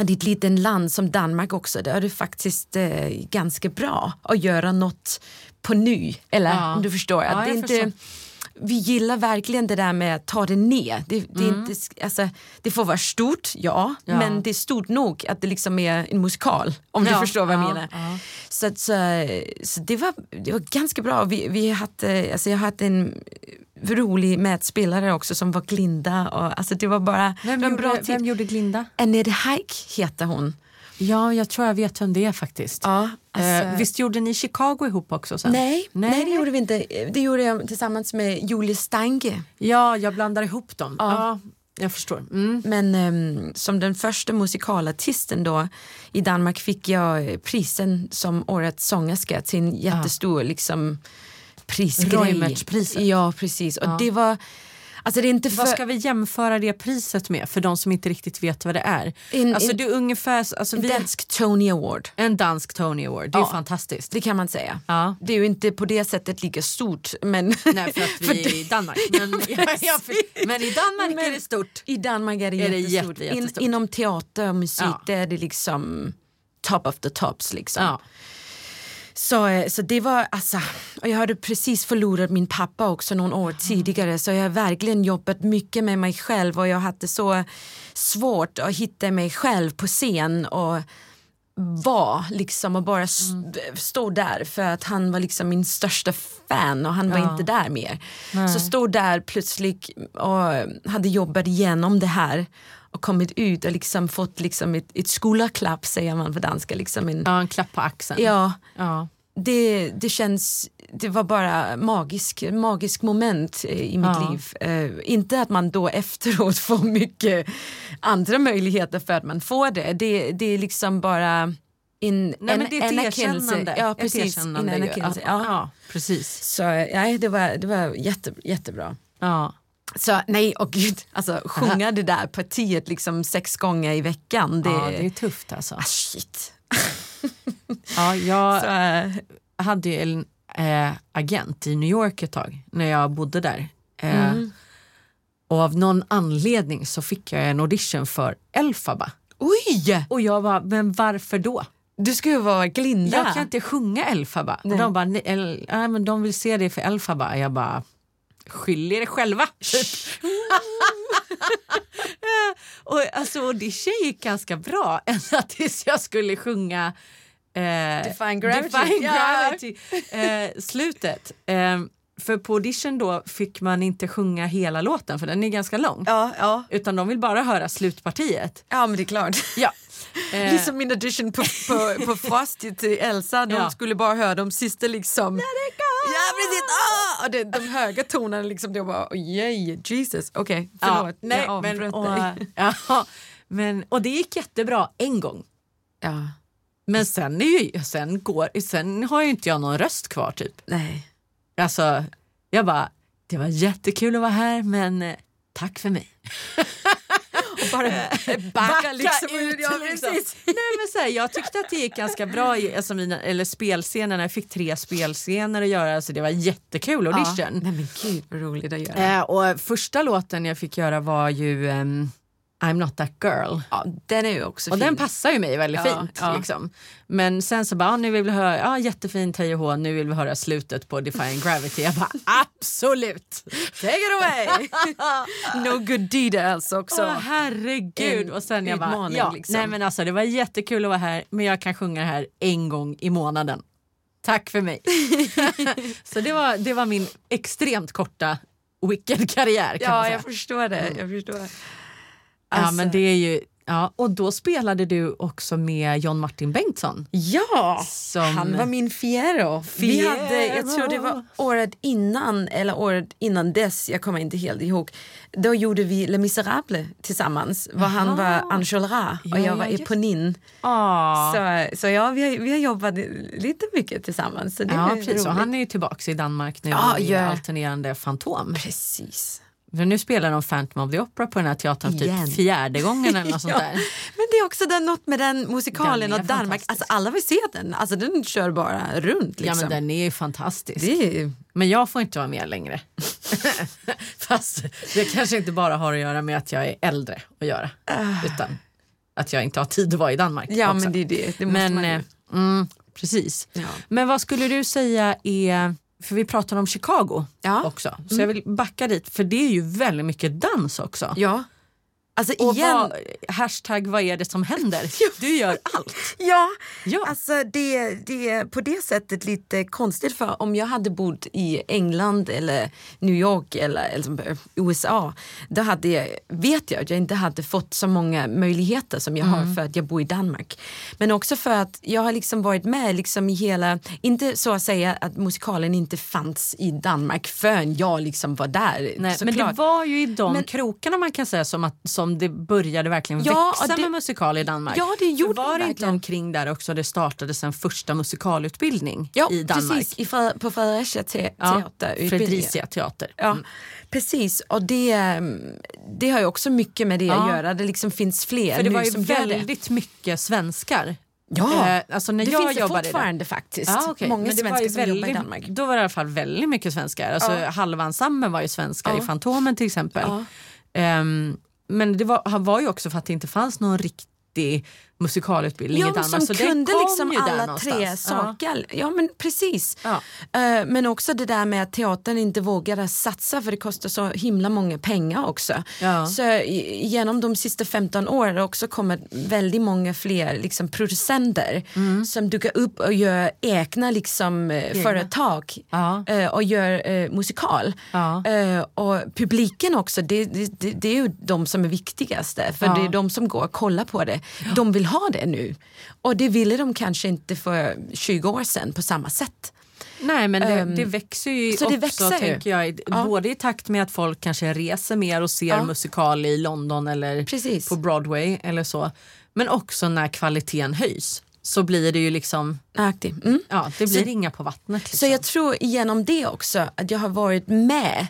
att i ett litet land som Danmark också, där är det faktiskt eh, ganska bra att göra något på ny. Eller Ja. om du förstår. Ja, Att det jag inte, förstår. Vi gillar verkligen det där med att ta det ner. Det, det, är inte, alltså, det får vara stort, ja, Mm. Ja. men det är stort nog att det liksom är en musikal. Om Ja, du förstår vad jag ja, menar. Så, att, så, så det, var, det var ganska bra. Vi, vi hade, alltså jag hade en rolig medspelare också som var Glinda. Och, alltså det var bara Vem, gjorde, bra vem gjorde Glinda? Annette Haik heter hon. Ja, jag tror jag vet vem det är faktiskt. Ja, alltså- eh, visst gjorde ni Chicago ihop också sen? Nej, nej. Nej. det gjorde vi inte. Det gjorde jag tillsammans med Julie Steinke. Ja, jag blandar ihop dem. Ja, jag förstår. Mm. Men ehm, som den första musikalartisten då i Danmark fick jag eh, prisen som årets sångerska till en jättestor liksom, prisgrej. Ja, precis. Och det var... Alltså det är inte för... Vad ska vi jämföra det priset med för de som inte riktigt vet vad det är? En- alltså en- det är ungefär alltså, en vi, dansk Tony Award. en dansk Tony Award. Det är Ja. fantastiskt. Det kan man säga. Ja. Det är ju inte på det sättet lika stort. Men, Nej, för att vi är i Danmark. Men, ja, för, men i Danmark är det stort. I Danmark är det, Är det jättestort. jätte- jättestort. In, inom teater och musik Ja. är det liksom top of the tops. Liksom. Så, eh, så det var alltså, och jag hade precis förlorat min pappa också någon år tidigare så jag har verkligen jobbat mycket med mig själv och jag hade så svårt att hitta mig själv på scen och vara liksom och bara s- stå där för att han var liksom min största fan och han var Ja. inte där mer. Så stod där plötsligt och hade jobbat igenom det här och kommit ut och liksom fått liksom ett, ett skulderklapp säger man på danska. Liksom en, ja, en klapp på axeln. ja, Ja. det, det känns, det var bara magisk, magisk moment eh, i mitt Ja. liv. Eh, inte att man då efteråt får mycket andra möjligheter för att man får det. Det, det är liksom bara en, Nej, en men det är ett erkännande. Ja, Ett precis. erkännande ju. anerkännelse. Ja. Ja. ja, precis. Så nej, det var, det var jätte, jättebra. Ja. Så nej, och gud, alltså sjunga det där partiet liksom sex gånger i veckan. Det, ja, det är tufft alltså. ah, shit. Ja, jag Så, eh, hade ju en eh, agent i New York ett tag när jag bodde där. Eh, Och av någon anledning så fick jag en audition för Elfaba. oj! Och jag var, men varför då? Du ska ju vara Glinda. Jag kan inte sjunga Elfaba. Och de bara, "Nej, el, nej, men de vill se det för Elfaba. Jag bara, skyll er själva. Typ. och alltså audition gick ganska bra ända tills jag skulle sjunga eh, Define Gravity. Define. Gravity, eh, slutet. Eh, för på audition då fick man inte sjunga hela låten för den är ganska lång. Ja, ja. Utan de vill bara höra slutpartiet. ja, men det är klart. Ja. Eh, Liksom min audition på, på, på Frosty till Elsa, de Ja. skulle bara höra de sista liksom... Ja precis! Ah! Och det, de höga tonerna liksom, det var bara ojej, Jesus. Okej, förlåt. nej, jag men, avbröt och, dig. ja, men, och det gick jättebra en gång. Ja, Men sen, är ju, sen, går, sen har ju inte jag någon röst kvar typ. nej. Alltså, jag bara, det var jättekul att vara här men eh, tack för mig. Bara backa, liksom. ut, Ja, liksom. Nej, men så här, jag tyckte att det gick ganska bra, i- alltså mina, eller spelscenerna, jag fick tre spelscener att göra så det var jättekul audition. Ja. Nej men gud vad roligt att göra. Eh, och första låten jag fick göra var ju ehm, I'm not that girl. Ja, den är ju också Och fin. den passar ju mig väldigt Ja, fint. ja. Liksom. Men sen så bara, ah, nu vill vi höra, ja och hå, nu vill vi höra slutet på Defying Gravity. Jag bara, absolut! Take it away! no good deed alltså också. Åh herregud! En Och sen jag bara, ja, liksom. nej men alltså det var jättekul att vara här men jag kan sjunga det här en gång i månaden. Tack för mig. så det var, det var min extremt korta Wicked-karriär kan Ja, jag förstår det. Jag förstår. Ja Alltså- men det är ju, ja, och då spelade du också med John Martin Bengtsson. Ja, Som- han var min Fiero. Vi hade, jag tror det var året innan eller året innan dess, jag kommer inte helt ihåg. Då gjorde vi Les Misérables tillsammans. Var han var Enjolras och Ja, jag var ja, Eponine. Ah. Så, så ja, vi har, vi har jobbat lite mycket tillsammans. Så det Ja, precis. Och han är ju tillbaka i Danmark nu Ja, i ja. alternerande Fantom. Precis. För nu spelar de Phantom of the Opera på den här teatern Igen. typ fjärde gången eller något sånt Ja. där. Men det är också den, något med den musikalen Den och Danmark. Alltså, alla vill se den. Alltså, den kör bara runt. Liksom. Ja men den är ju fantastisk. är, Men jag får inte vara med längre. Fast det kanske inte bara har att göra med att jag är äldre att göra. Utan att jag inte har tid att vara i Danmark. Ah. ja, också. men det är det. det Men, eh, mm, precis. Ja. Men vad skulle du säga är, för vi pratar om Chicago Ja. Mm. också, så jag vill backa dit för det är ju väldigt mycket dans också. Ja. Alltså Och igen, vad, hashtag vad är det som händer? Du gör allt. Ja, Ja. alltså det, det är på det sättet lite konstigt för om jag hade bott i England eller New York eller, eller USA då hade jag, vet jag att jag inte hade fått så många möjligheter som jag har för att jag bor i Danmark. Men också för att jag har liksom varit med liksom i hela, inte så att säga att musikalen inte fanns i Danmark förrän jag liksom var där. Nej, men det var ju i de Men- krokarna man kan säga som, att, som det började verkligen Ja, växa det- med musikal i Danmark. Ja, det gjorde För var det inte verkligen. omkring där också det startades en första musikalutbildning Ja, i Danmark? precis. I, Fre- på Fredericia te- Ja, teater. Fredricia teater. Ja, precis. Och det, mm, det har ju också mycket med det att göra. Det liksom finns fler För det var ju som väldigt mycket svenskar. Ja, Eh, alltså när det jag finns det jobbade där- fortfarande faktiskt. Ja, okej. Många Men det svenskar som jobbar i väldigt- Danmark. Då var det i alla fall väldigt mycket svenskar. Alltså, Ja. Halva ensemblen var ju svenskar Ja. i Fantomen till exempel. Ja. Ehm, men det var, han var ju också för att det inte fanns någon riktig musikalutbildning i Ja, Danmark. som så kunde liksom alla tre Ja. saker. Ja, men precis. Ja. Eh, men också det där med att teatern inte vågade satsa för det kostar så himla många pengar också. Ja. Så genom de sista 15 åren har också kommit väldigt många fler liksom, producenter Mm. som dukar upp och gör egna liksom, eh, företag Ja. eh, och gör eh, musikal. Ja. Och publiken också, det, det, det, är ju de som är viktigaste för Ja. det är de som går och kollar på det. De vill ha det nu. Och det ville de kanske inte för 20 år sedan på samma sätt. Nej men det, Ehm, det växer ju så också det växer tänker jag. Ja. Både i takt med att folk kanske reser mer och ser Ja. musikal i London eller Precis. på Broadway eller så. Men också när kvaliteten höjs så blir det ju liksom, Aktiv. Mm. ja det blir Så- inga på vattnet. Liksom. Så jag tror genom det också att jag har varit med,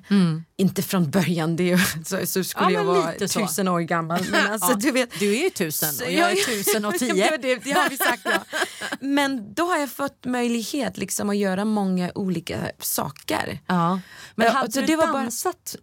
inte från början, det är, ju- så, så skulle Mm. Ja, jag vara så. tusen år gammal. Men alltså, Ja, du vet, Du är ju tusen och jag är jag- tusen och tio. det, det har vi sagt ja. Men då har jag fått möjlighet liksom att göra många olika saker. Ja. Men Ja, hade så du dansat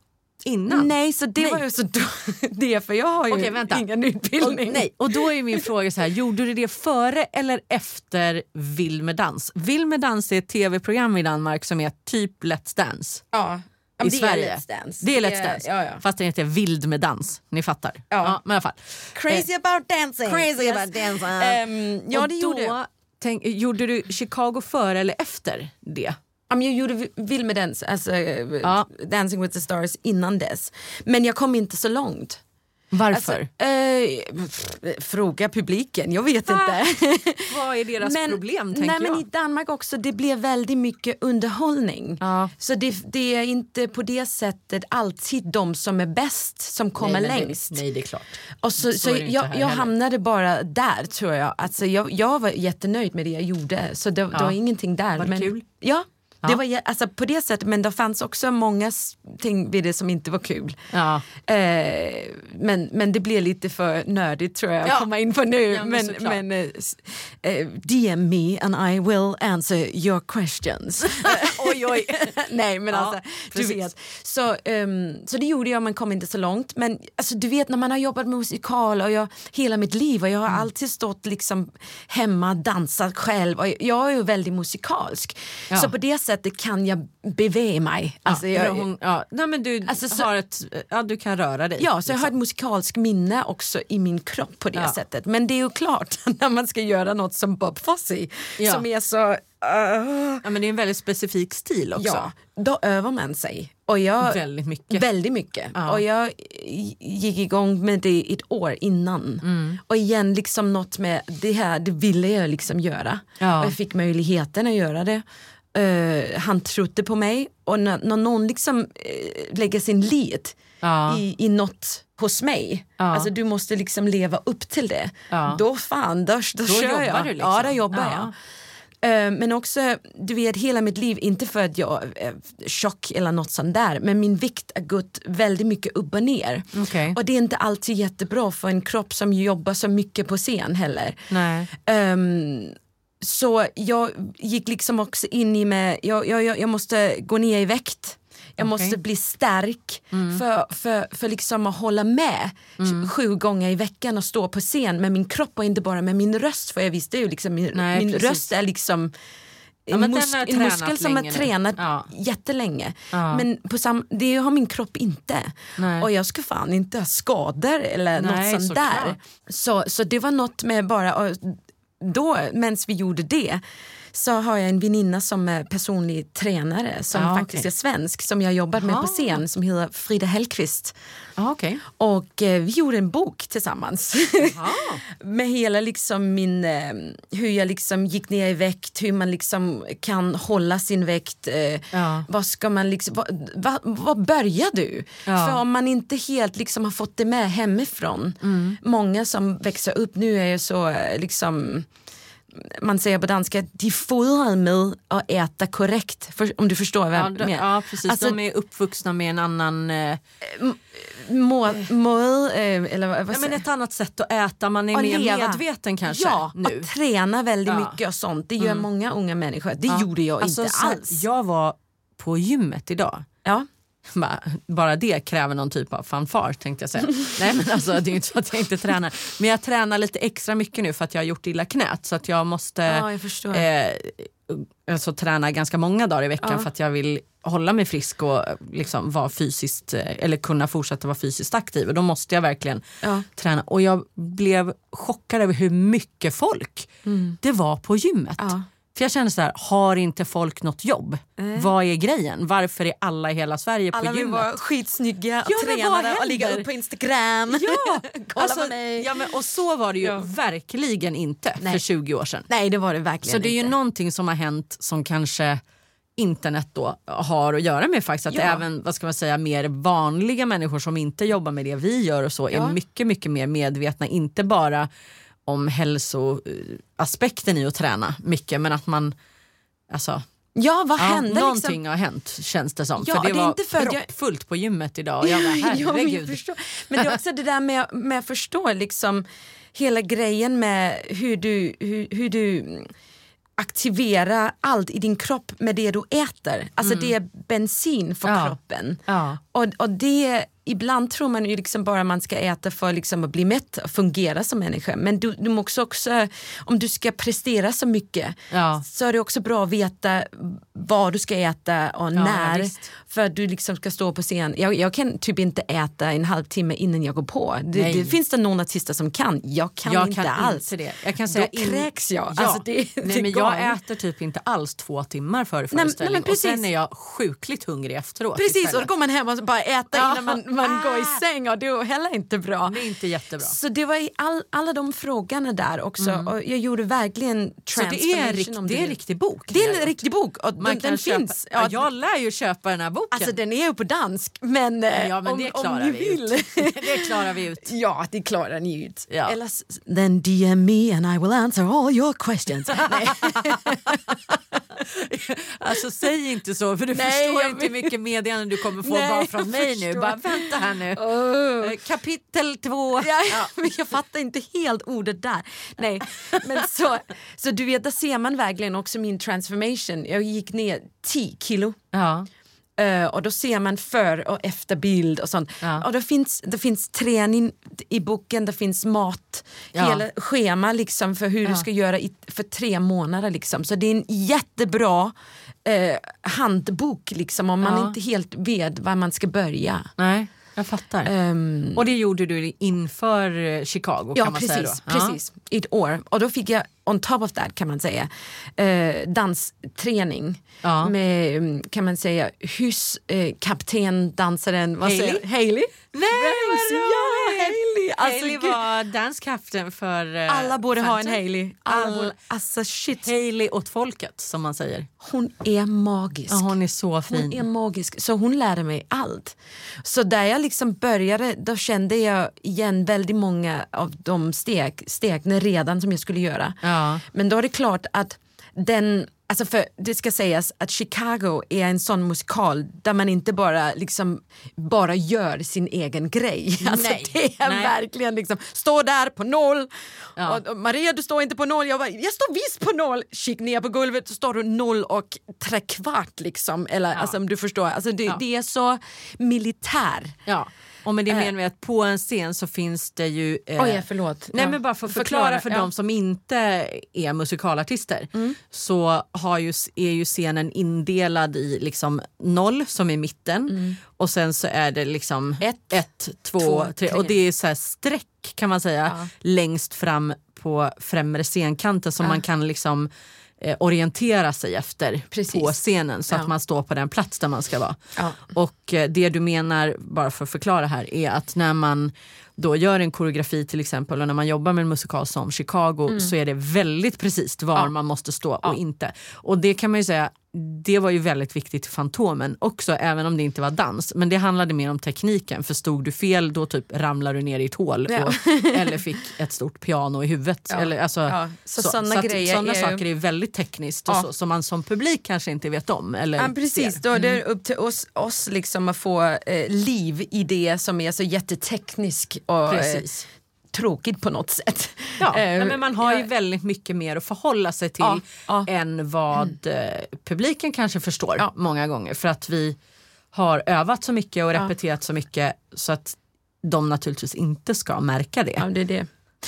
innan? Nej, så det Nej. var ju så det för jag har ju Okej, vänta. ingen Och, utbildning. nej, och då är min fråga så här, gjorde du det före eller efter Vill med dans? Vill med dans är ett tv-program i Danmark som är typ Let's Dance. Ja. Ja, I det Sverige. Är. Det är Let's Dance. Ja, ja. Fast den heter Vild med dans. Ni fattar. Ja. men i alla fall. Crazy about dancing. Crazy Yes. about dancing. Ehm, ja, Och det då, gjorde. Tänk, gjorde du Chicago före eller efter det? Ja, men jag gjorde Vill med dans, alltså eh, Ja. Dancing with the stars innan dess. Men jag kom inte så långt. Varför? Alltså, eh, fråga publiken, jag vet inte. Vad är deras problem tänker nej, men jag? I Danmark också, det blir väldigt mycket underhållning. Ja. Så det, det är inte på det sättet alltid de som är bäst som kommer nej, men längst. Nej, det är klart. Och så, Så så jag, jag hamnade bara där tror jag. Alltså jag. Jag var jättenöjd med det jag gjorde. Så det, det var ingenting där. Var det men, kul? Ja, Ja. Det var, alltså på det sättet. Men det fanns också många ting vid det som inte var kul. Ja. Eh, men, men det blir lite för nördigt tror jag att Ja. komma in på nu. Men men men eh, eh, DM me and I will answer your questions. oj, oj. Nej men Ja, alltså, du vet. Så, ehm, så det gjorde jag men kom inte så långt. Men alltså, du vet när man har jobbat med musikal och jag, hela mitt liv och jag har Mm. alltid stått liksom hemma dansat själv och jag är ju väldigt musikalsk. Ja. Så på det sättet kan jag beve mig. Alltså, ja, jag, hon, ja. Nej, men du, Alltså, så- har ett, ja, du kan röra dig. Ja, så jag har ett liksom. musikalskt minne också i min kropp på det Ja. sättet. Men det är ju klart, när man ska göra något som Bob Fosse Ja. som är så... uh, ja, men det är en väldigt specifik stil också. ja, då övar man sig. Och jag, Väldigt mycket. Väldigt mycket. Ja. Och jag gick igång med det ett år innan. Mm. Och igen liksom något med det här, det ville jag liksom göra. Ja. Och jag fick möjligheten att göra det. Eh, han trodde på mig och när, när någon liksom uh, lägger sin lit Ja. i, i något hos mig, Ja. alltså du måste liksom leva upp till det. Ja. Då fan, då, då, Då kör jobbar jag. du liksom. Ja, då jobbar Ja. jag. Eh, Men också, du vet hela mitt liv, inte för att jag är tjock eller något sånt där, men min vikt har gått väldigt mycket upp och ner. Okej. Och det är inte alltid jättebra för en kropp som jobbar så mycket på scen heller. Nej. Så jag gick liksom också in i med, jag, jag, jag måste gå ner i vikt. Jag Okej. måste bli stark för, för, för liksom att hålla med sju gånger i veckan och stå på scen med min kropp och inte bara med min röst. För jag visste ju liksom min, Nej, min röst är liksom Ja, en, mus- en muskel som har tränat Ja. jättelänge. Ja. Men på sam- det har min kropp inte. Nej. Och jag ska fan inte ha skador eller Nej, något sånt såklart. där. Så, så det var något med bara, och då medan vi gjorde det så har jag en väninna som är personlig tränare som Ja, faktiskt okej. är svensk som jag jobbat med på scen som heter Frida Hellqvist. Ja, okej. Och eh, vi gjorde en bok tillsammans. med hela liksom min, eh, hur jag liksom gick ner i vikt, hur man liksom kan hålla sin vikt. Eh, Ja. vad ska man liksom, vad, vad, vad börjar du? Ja. För om man inte helt liksom har fått det med hemifrån. Mm. Många som växer upp nu är så eh, liksom man säger på danska, de fodrar med att äta korrekt. För, om du förstår vad Ja, jag menar. ja, precis. Alltså, de är uppvuxna med en annan... Eh, må, må, eh, eller vad ja, säger men ett annat sätt att äta. Man är mer leva. medveten kanske Ja, nu. och träna väldigt Ja. mycket och sånt. Det gör många unga människor. Det Ja. gjorde jag Alltså, inte alls. Jag var på gymmet idag. Ja. Bara, det kräver någon typ av fanfar tänkte jag säga. Nej men alltså det är inte så att jag inte tränar. Men jag tränar lite extra mycket nu för att jag har gjort illa knät så att jag måste Ja, jag eh, alltså, träna ganska många dagar i veckan Ja. för att jag vill hålla mig frisk och liksom vara fysiskt eh, eller kunna fortsätta vara fysiskt aktiv och då måste jag verkligen Ja. träna. Och jag blev chockad över hur mycket folk det var på gymmet. Mm. Ja. För jag kände så här, har inte folk något jobb? Vad är grejen? Varför är alla i hela Sverige på Alla vill gymmet? vara skitsnygga Ja, tränade och händer? upp på Instagram. Ja, Kolla alltså, på mig. ja men, och så var det ju Ja. verkligen inte Nej. för 20 år sedan. Nej det var det verkligen Så det är ju inte. någonting som har hänt som kanske internet då har att göra med faktiskt att Ja. även vad ska man säga, mer vanliga människor som inte jobbar med det vi gör och så Ja. är mycket mycket mer medvetna, inte bara om hälsoaspekten i att träna mycket men att man alltså, Ja vad ja, hände någonting liksom? har hänt känns det som. Ja, för det, det är var inte för att jag- proppfullt på gymmet idag och jag bara Ja, men, jag herregud. förstår. men det är också det där med, med att förstå liksom hela grejen med hur du, hur, hur du mm, aktiverar allt i din kropp med det du äter. Alltså det är bensin för Mm. Ja. kroppen. Ja. Och, och det, ibland tror man ju liksom bara man ska äta för liksom att bli mätt och fungera som människa. Men du, du måste också, om du ska prestera så mycket Ja. så är det också bra att veta vad du ska äta och när. visst. För du liksom ska stå på scen. Jag, jag kan typ inte äta en halvtimme innan jag går på. Det, det finns det någon artister som kan. Jag kan jag inte kan alls. inte det. Jag kan säga Då kräks jag. Ja. Alltså det, nej, men jag äter typ inte alls två timmar före nej, men föreställning och sen är jag sjukligt hungrig efteråt. Precis, och istället. då går man hem och bara äter Ja. innan man, man går i Ah. säng och det är heller inte bra. Det är inte jättebra. Så det var i all, alla de frågorna där också och jag gjorde verkligen Mm. Så det är, en transformation rikt, om det är en riktig bok? Det är en riktig bok och Man den, kan den köpa, finns. Ja, jag lär ju köpa den här boken. Alltså den är ju på dansk men, eh, ja, men om, det om klarar ni vi vill. ut. det klarar vi ut. Ja, det klarar ni ut. Ja. Eller then DM me and I will answer all your questions. Alltså säg inte så för du Nej, förstår inte hur mycket meddelanden du kommer få Nej, bara från mig nu. förstår. Bara vänta här nu. Oh. Kapitel två. Ja, men jag fattar inte helt ordet där. Nej, men så, så du vet, där ser man verkligen också min transformation. Jag gick ner 10 kilo. Ja. Eh, och då ser man för och efter bild och sånt. Ja. Och det finns, det finns träning i boken, det finns mat, Ja. hela schema liksom för hur du Ja. ska göra i, för tre månader. Liksom. Så det är en jättebra eh, handbok liksom, om man inte helt vet var man ska börja. Nej, jag fattar. Ehm, Och det gjorde du inför eh, Chicago Ja kan man säga precis, då? Ja. precis. I ett år. Och då fick jag on top of that kan man säga eh, dansträning Ja. med mm, kan man säga huskapten, eh, dansaren, vad Hailey? säger Hailey? Nej Ja, Hailey! Alltså, Hailey var danskapten för eh, Alla borde ha en Phantom. Hailey. Alla All- borde, alltså shit, Hailey åt folket som man säger. hon är magisk. Ja, hon är så fin. Hon är magisk, så hon lärde mig allt. Så där jag liksom började, då kände jag igen väldigt många av de steg, stegen redan som jag skulle göra. Ja. Men då är det klart att den, alltså för det ska sägas att Chicago är en sån musikal där man inte bara liksom bara gör sin egen grej. Alltså Nej. det är Nej. verkligen liksom, stå där på noll. Ja. Och, och Maria du står inte på noll, jag, bara, jag står visst på noll. Kik ner på golvet så står du noll och tre kvart liksom. Eller alltså om du förstår, alltså det, Ja. det är så militär. Ja. Och med det Eh. menar vi att på en scen så finns det ju... eh, Oj, förlåt. Nej Ja. men bara för att förklara, för ja. de som inte är musikalartister Mm. så har ju, är ju scenen indelad i liksom noll som är mitten och sen så är det liksom Ett, ett två, två, tre. tre. och det är så här streck kan man säga längst fram på främre scenkanten som man kan liksom eh, orientera sig efter Precis. på scenen så Ja. att man står på den plats där man ska vara. Ja. Och eh, det du menar, bara för att förklara här, är att när man då gör en koreografi till exempel och när man jobbar med en musikal som Chicago så är det väldigt precis var Mm. Ja. man måste stå och inte. Och det kan man ju säga, det var ju väldigt viktigt i Fantomen också även om det inte var dans. Men det handlade mer om tekniken för stod du fel då typ ramlar du ner i ett hål Ja. och, eller fick ett stort piano i huvudet. Ja. Eller, alltså, Ja, så sådana att grejer sådana är ju- saker är väldigt tekniskt och så, som man som publik kanske inte vet om. Eller Ja, precis, ser. då är det upp till oss, oss liksom att få eh, liv i det som är så jätteteknisk och eh, Precis. Tråkigt på något sätt. Ja, Eh, nej, men man har ju väldigt mycket mer att förhålla sig till Ja, ja. än vad eh, publiken kanske förstår Ja. många gånger. För att vi har övat så mycket och repeterat så mycket så att de naturligtvis inte ska märka det. ja, det är det.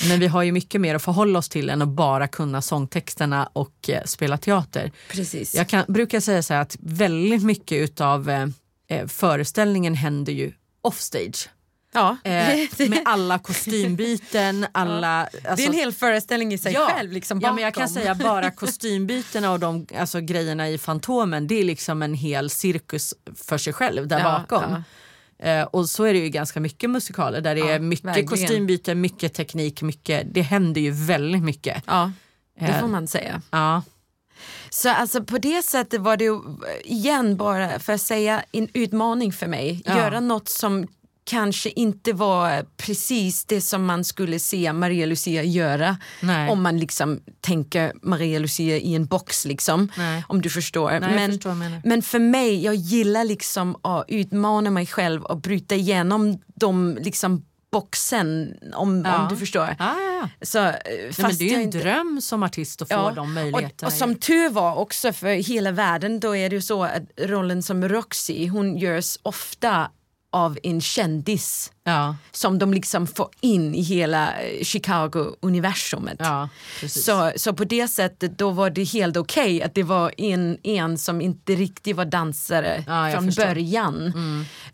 Men vi har ju mycket mer att förhålla oss till än att bara kunna sångtexterna och eh, spela teater. Precis. Jag kan, brukar säga så här att väldigt mycket utav eh, eh, föreställningen händer ju offstage. Ja. Eh, med alla kostymbyten, alla... det är alltså- en hel föreställning i sig själv. Liksom, ja, men jag kan säga bara kostymbytena och de alltså, grejerna i Fantomen det är liksom en hel cirkus för sig själv där Ja, bakom. Eh, och så är det ju ganska mycket musikaler där det Ja, är mycket verkligen. kostymbyten, mycket teknik, mycket, det händer ju väldigt mycket. Ja, det Eh, får man säga. Ja, Så alltså på det sättet var det ju, igen bara för att säga en utmaning för mig. Ja. Göra något som kanske inte var precis det som man skulle se Maria Lucia göra. Nej. Om man liksom tänker Maria Lucia i en box liksom. Nej. Om du förstår. jag men, förstår men för mig, jag gillar liksom att utmana mig själv och bryta igenom de liksom boxen om, Ja. om du förstår. ja, ja. Så, eh, Nej, men det är ju en inte- dröm som artist att få de möjligheterna. och, och som tur var också för hela världen då är det ju så att rollen som Roxy hon görs ofta av en kändis ja, som de liksom får in i hela eh, Chicago-universumet. ja. Så, så på det sättet då var det helt okej att det var en, en som inte riktigt var dansare Ja, från förstår. början.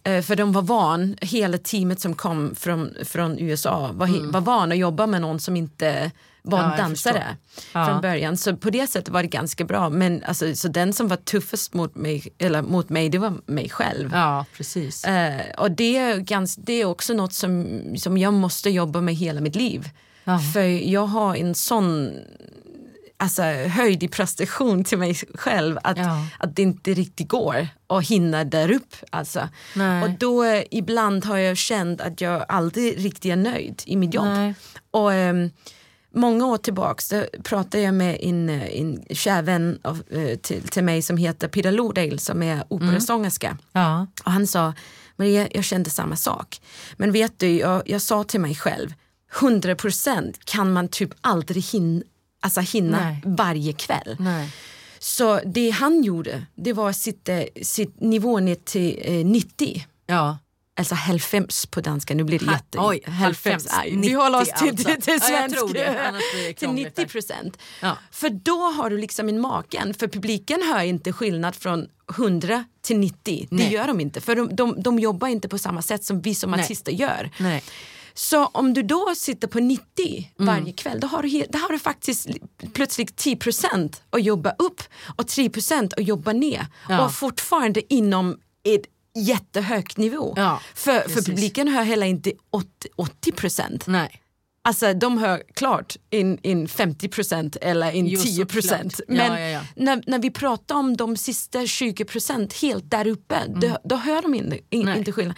Eh, för de var van, hela teamet som kom från, från USA var, he- var van att jobba med någon som inte var. Ja, en dansare Ja. från början. Så på det sättet var det ganska bra. Men alltså, så den som var tuffast mot mig, eller mot mig det var mig själv. Ja, precis. Eh, och det är, gans, det är också något som, som jag måste jobba med hela mitt liv. Ja. För jag har en sån alltså, höjd i prestation till mig själv att, Ja. att det inte riktigt går att hinna där upp. Alltså. Nej. Och då eh, ibland har jag känt att jag aldrig riktigt är nöjd i mitt jobb. Nej. Och ehm, många år tillbaks pratade jag med en, eh, en kär vän av, eh, till, till mig som heter Peter Lodale som är operasångerska. Ja. Och han sa, Maria jag kände samma sak. Men vet du, jag, jag sa till mig själv, 100% kan man typ aldrig hin, alltså hinna Nej. varje kväll. Nej. Så det han gjorde, det var att sitta sitt nivå ner till eh, 90. Ja. Alltså 95 på danska, nu blir det Ha- jätte... oj, 95. 90 Nej, vi håller oss till, alltså. till, till Ja, jag svensk. det, det till krångligt där. 90 procent. Ja. För då har du liksom en maken, för publiken hör inte skillnad från 100 till 90. Det Nej. gör de inte, för de, de, de jobbar inte på samma sätt som vi som Nej. artister gör. Nej. Så om du då sitter på 90 Mm. varje kväll, då har du, då har du faktiskt li- plötsligt 10% att jobba upp och 3% att jobba ner. Ja. Och fortfarande inom ett jättehögt nivå. Ja, för, för publiken hör heller inte 80, 80 Nej. Alltså de hör klart in, in 50% eller in Jo, 10 såklart. Ja, Men ja, ja. När, när vi pratar om de sista 20% helt där uppe, då, då hör de in, in, Mm. Inte skillnad.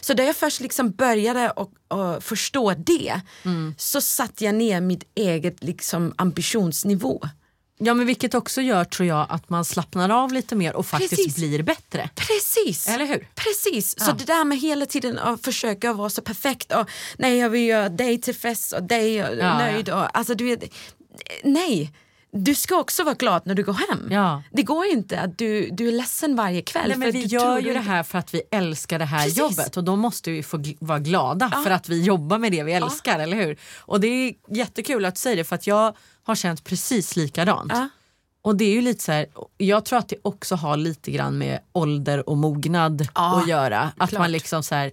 Så när jag först liksom började och, och förstå det Mm. så satte jag ner mitt eget liksom ambitionsnivå. Ja men vilket också gör tror jag att man slappnar av lite mer och faktiskt Precis. blir bättre. Precis. Eller hur? Precis, så Ja. det där med hela tiden att försöka vara så perfekt och nej jag vill göra dig till fest och dig och Ja, nöjd och alltså du vet, nej. Du ska också vara glad när du går hem. Ja. Det går inte att du, du är ledsen varje kväll. Nej, men för vi gör ju det här för att vi älskar det här Precis. jobbet och då måste vi få vara glada för att vi jobbar med det vi älskar, eller hur? Och det är jättekul att du säger det för att jag har känt precis likadant. Ja. Och det är ju lite så här, jag tror att det också har lite grann med ålder och mognad Ja, att göra. Att klart. man liksom så här,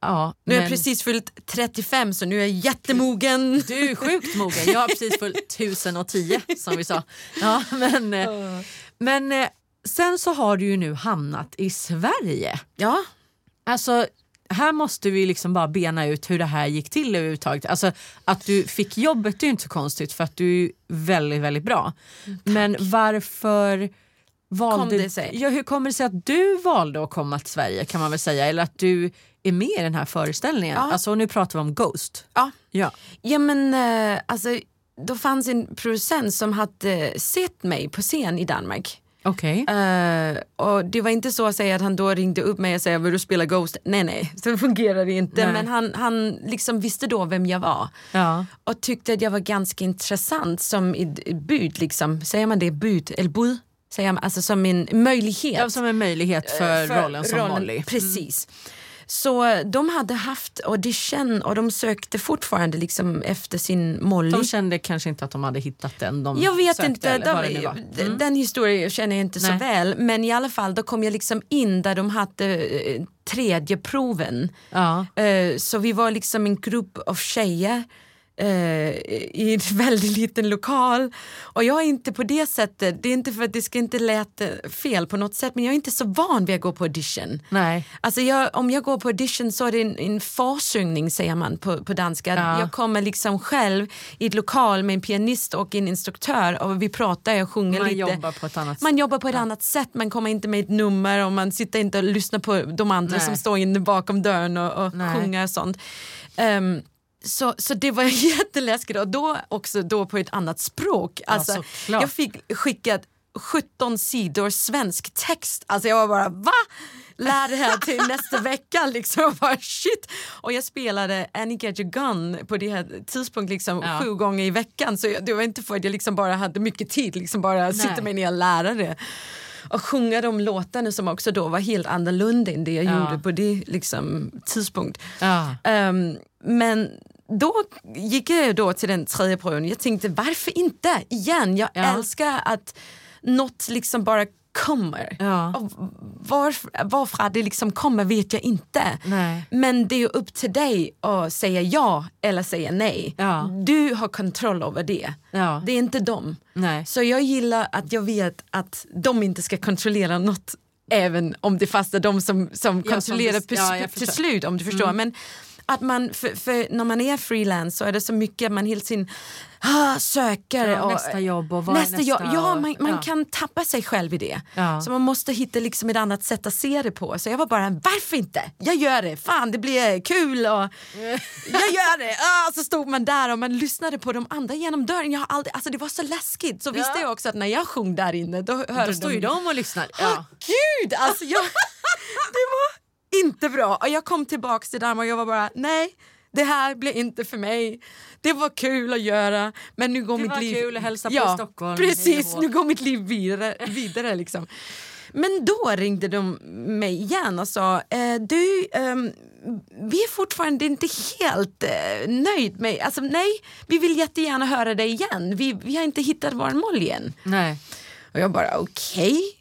ja. Nu men- jag precis fyllt 35 så nu är jag jättemogen. Du är sjukt mogen. Jag har precis fyllt 1010 som vi sa. Ja, men eh, men eh, sen så har du ju nu hamnat i Sverige. Ja, Alltså, här måste vi liksom bara bena ut hur det här gick till överhuvudtaget. Alltså, att du fick jobbet är ju inte så konstigt för att du är väldigt, väldigt bra. Men varför valde... Kom det sig? Ja, hur kommer det sig att du valde att komma till Sverige kan man väl säga? Eller att du är med i den här föreställningen? Ja. Alltså, nu pratar vi om Ghost. ja. Ja. ja men eh, alltså, då fanns en producent som hade sett mig på scen i Danmark. Okej. Eh, och det var inte så att säga att han då ringde upp mig och sa vill du spela Ghost? Nej nej, så fungerar det inte. Nej. Men han, han liksom visste då vem jag var. Ja. Och tyckte att jag var ganska intressant som ett bud, liksom. säger man det? Bud eller bud? Säger man, alltså som en möjlighet. Ja, som en möjlighet för, rollen som Molly. Precis. Så de hade haft audition och de sökte fortfarande liksom efter sin Molly. De kände kanske inte att de hade hittat den de Jag vet sökte, inte, de, Mm. den historien känner jag inte så Nej. väl. Men i alla fall, då kom jag liksom in där de hade eh, tredje proven. Ja. Eh, Så vi var liksom en grupp av tjejer eh, i en väldigt liten lokal. Och jag är inte på det sättet, det är inte för att det ska inte låta fel på något sätt, men jag är inte så van vid att gå på audition. Nej. Alltså jag, om jag går på audition så är det en, en försångning säger man på, på danska. Ja. Jag kommer liksom själv i ett lokal med en pianist och en instruktör och vi pratar och sjunger Man lite. jobbar på ett annat Man jobbar på ett annat sätt, man kommer inte med ett nummer och man sitter inte och lyssnar på de andra Nej. som står inne bakom dörren och, och sjunger och sånt. Ehm, så, så det var jätteläskigt och då också då på ett annat språk. Alltså, såklart. jag fick skickat 17 sidor svensk text. Alltså jag var bara va? Lär det här till nästa vecka liksom. Jag bara, shit. Och jag spelade Annie Get Your Gun på det här tidspunkt liksom Ja. sju gånger i veckan. Så jag, det var inte för att jag liksom bara hade mycket tid, liksom bara sitta mig ner och lära det. Och sjunga de låtarna som också då var helt annorlunda än det jag Ja. gjorde på det liksom, tidpunkt. Ja. Ehm, men då gick jag då till den tredje proven. Jag tänkte varför inte igen? Jag Ja. älskar att något liksom bara kommer. Ja. Och varför, varför det liksom kommer vet jag inte. Nej. Men det är upp till dig att säga ja eller säga nej. Ja. Du har kontroll över det. Ja. Det är inte dem. Nej. Så jag gillar att jag vet att de inte ska kontrollera något även om det fast är de som, som kontrollerar som ja, jag till. Mm. slut om du förstår. Men att man, för, för när man är freelance så är det så mycket man hela tiden ah, söker. Ja, och, nästa jobb och vad nästa nästa jobb. Ja, man, man ja. kan tappa sig själv i det. Ja. Så man måste hitta liksom ett annat sätt att se det på. Så jag var bara, varför inte? Jag gör det, fan det blir kul och jag gör det. Ah, så stod man där och man lyssnade på de andra genom dörren. Jag har aldrig, alltså det var så läskigt. Så visste jag också att när jag sjöng där inne då hörde Då står ju de och lyssnar. Åh Ja. gud, alltså jag, det var inte bra. Och jag kom tillbaka till Danmark och jag var bara nej, det här blir inte för mig. Det var kul att göra men nu går Det mitt var liv... kul att hälsa på Stockholm. Hej Precis, nu går mitt liv vidare. vidare liksom. Men då ringde de mig igen och sa eh, du, ehm, vi är fortfarande inte helt eh, nöjd med, alltså nej, vi vill jättegärna höra dig igen. Vi, vi har inte hittat vår Molly än. Nej. Och jag bara okej.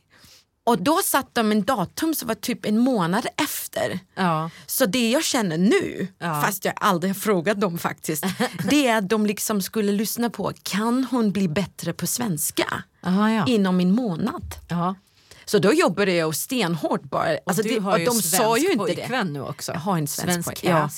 Och då satt de en datum som var typ en månad efter. Ja. Så det jag känner nu, Ja. fast jag aldrig har frågat dem faktiskt, det är att de liksom skulle lyssna på, kan hon bli bättre på svenska Aha, ja. inom en månad? ja. Så då jobbade jag stenhårt bara. Alltså du det, har och ju de svensk sa ju inte det. nu också. Jag har en svensk, Svensk ja.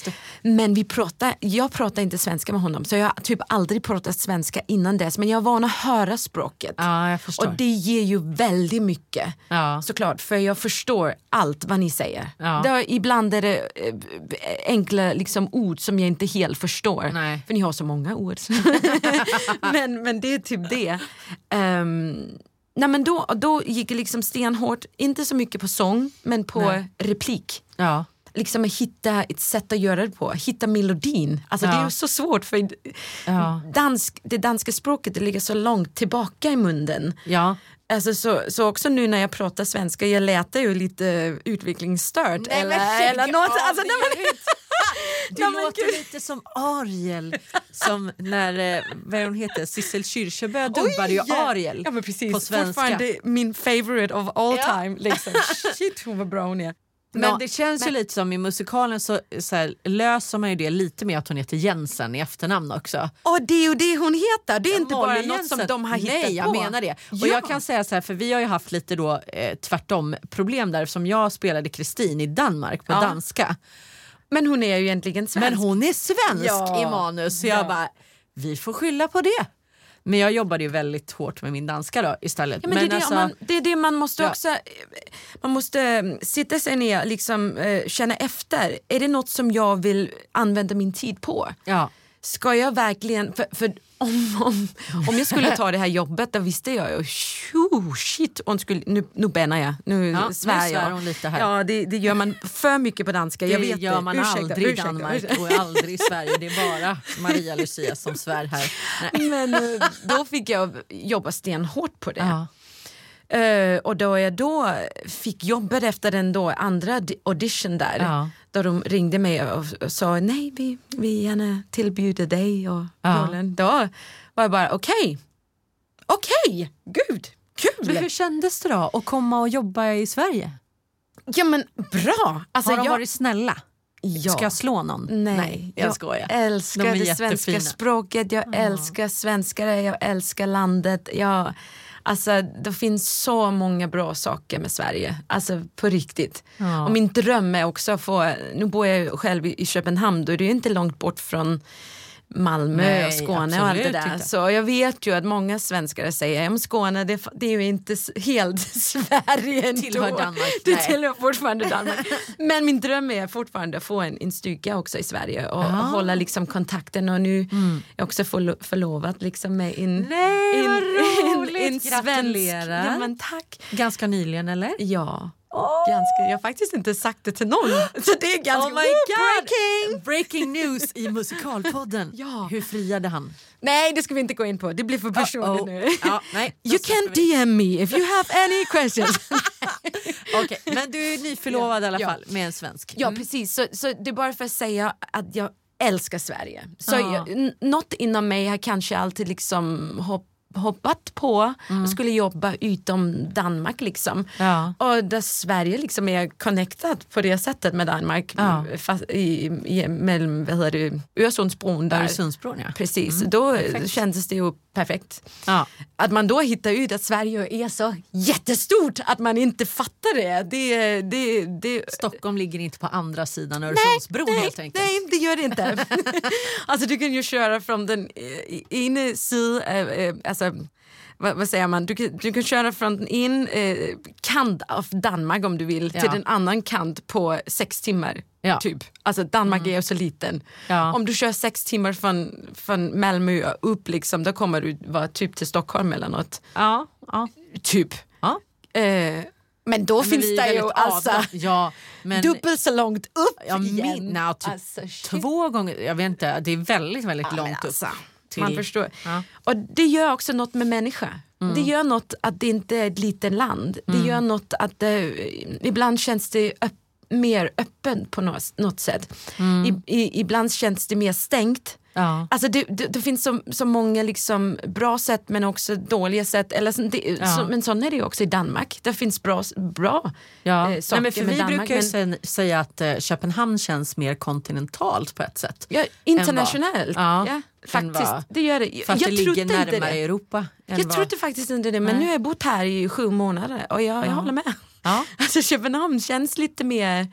Men vi pratar, jag pratar inte svenska med honom så jag har typ aldrig pratat svenska innan dess men jag är van att höra språket. Ja, jag förstår. Och det ger ju väldigt mycket. Ja. Såklart, för jag förstår allt vad ni säger. Ja. Det, ibland är det eh, enkla liksom, ord som jag inte helt förstår. Nej. För ni har så många ord. men, men det är typ det. Ehm, nej, men då, då gick det liksom stenhårt, inte så mycket på sång men på Nej. replik. Ja. liksom hitta ett sätt att göra det på, hitta melodin. Alltså det är Ja. så svårt för Ja. dansk, det danska språket det ligger så långt tillbaka i munnen. Ja. Alltså så, så också nu när jag pratar svenska, jag låter ju lite utvecklingsstörd. Nej, eller, men eller något. av Alltså, nej, det men. Du Nej, låter gud. lite som Ariel, som när, eh, vad hon heter, Sissel Kyrkjebø dubbade ju! Ariel ja, precis. på svenska. Fortfarande min favorite of all Ja. time. Liksom. Shit hon var bra hon är. Men Ja, det känns ju lite som i musikalen så, så här, löser man ju det lite med att hon heter Jensen i efternamn också. Och det är ju det hon heter, det är inte bara Molly något som Jensen. de har hittat Nej, jag på. menar det. Och Ja. jag kan säga så här, för vi har ju haft lite då eh, tvärtom problem där som jag spelade Kristin i Danmark på Ja. danska. Men hon är ju egentligen svensk. Men hon är svensk Ja. i manus så Ja. jag bara, vi får skylla på det. Men jag jobbade ju väldigt hårt med min danska då istället. Ja, men det, är det, alltså, man, det är det man måste Ja. också... Man måste eh, sitta sig ner liksom eh, känna efter. Är det något som jag vill använda min tid på? ja. Ska jag verkligen... För, för om, om, om jag skulle ta det här jobbet då visste jag ju tjo, shit, skulle, nu, nu bänar jag, nu Ja, nu svär svär jag. hon lite här. Ja, det, det gör man för mycket på danska. Det jag vet gör man Ursäkta, aldrig i ursäkta, Danmark ursäkta. och aldrig i Sverige. Det är bara Maria Lucia som svär här. Nej. Men eh, då fick jag jobba stenhårt på det. Ja. Eh, och då jag då fick jobbet efter den då andra di- audition där, Ja. då de ringde mig och, och sa nej vi, vi gärna tillbjuder dig och Ja. rollen. Då var jag bara okej, okej, gud, Men kul! hur kändes det då att komma och jobba i Sverige? Ja men bra! Alltså, Har de jag, varit snälla? ja. Ska jag slå någon? Nej, jag skojar. älskar De det jättefina. svenska språket, jag älskar svenskare, jag älskar landet. Jag, alltså, det finns så många bra saker med Sverige, alltså på riktigt. Ja. Och min dröm är också att få, nu bor jag själv i, i Köpenhamn, då är det ju inte långt bort från Malmö Nej, och Skåne och allt det där. inte. Så jag vet ju att många svenskar säger att Skåne det, det är ju inte helt Sverige ändå. Tillhör Danmark, Det tillhör fortfarande Danmark. Men min dröm är fortfarande att få en, en stuga också i Sverige och, och Ah. hålla liksom kontakten och nu är jag också förlo- förlovad liksom med en, Nej, en, roligt. en, en svensk. Ja, men tack. Ganska nyligen eller? Ja. Ganska, jag har faktiskt inte sagt det till någon. Så det är ganska Oh my God. breaking! Breaking news i Musikalpodden. Ja. Hur friade han? Nej det ska vi inte gå in på, det blir för personligt Uh-oh. nu. Ja, nej, You can. DM me if you have any questions. Okej, men du är nyförlovad i alla Ja. fall med en svensk. Ja precis, så, så det är bara för att säga att jag älskar Sverige. Så Ja. jag, något inom mig har kanske alltid liksom hopp, hoppat på och skulle jobba utom Danmark liksom. Ja. Och där Sverige liksom är connected på det sättet med Danmark Ja. fast i, i, mellan vad heter det, Öresundsbron där. Öresundsbron ja. Precis, då perfekt. kändes det ju perfekt. ja. Att man då hittar ut att Sverige är så jättestort att man inte fattar det. det, det, det Stockholm ligger inte på andra sidan Öresundsbron nej, helt enkelt. Nej, det gör det inte. alltså du kan ju köra från den eh, ena sidan, eh, eh, alltså vad, vad säger man, du kan, du kan köra från en eh, kant av Danmark om du vill Ja. till den annan kant på sex timmar. Ja. Mm. Typ. Alltså Danmark är ju så liten. Ja. Om du kör sex timmar från, från Malmö upp liksom, då kommer du vara typ till Stockholm eller något. Ja. Typ. Eh, men då Men finns det ju alltså ja, men dubbelt så långt upp Ja, igen. min, nej, typ Alltså, två gånger, jag vet inte, det är väldigt väldigt Ja, långt alltså, upp. Till, Man förstår. Ja. Mm. Och det gör också något med människa. Det gör något att det inte är ett litet land. Det gör något att det, ibland känns det öpp, mer öppet på något, något sätt. I, i, ibland känns det mer stängt. Ja. Alltså det, det, det finns så, så många liksom bra sätt men också dåliga sätt. Eller så, det, Ja. så, men så är det ju också i Danmark. Det finns bra, bra Ja. eh, saker Nej, men för med vi Danmark. brukar ju men, säga att eh, Köpenhamn känns mer kontinentalt på ett sätt. ja, internationellt. Ja, Ja, faktiskt, vad- det gör det. För att jag det ligger närmare. Europa. Jag vad- trodde faktiskt inte det men Nej. nu har jag bott här i sju månader och jag, jag håller med. Ja. Alltså Köpenhamn känns lite mer,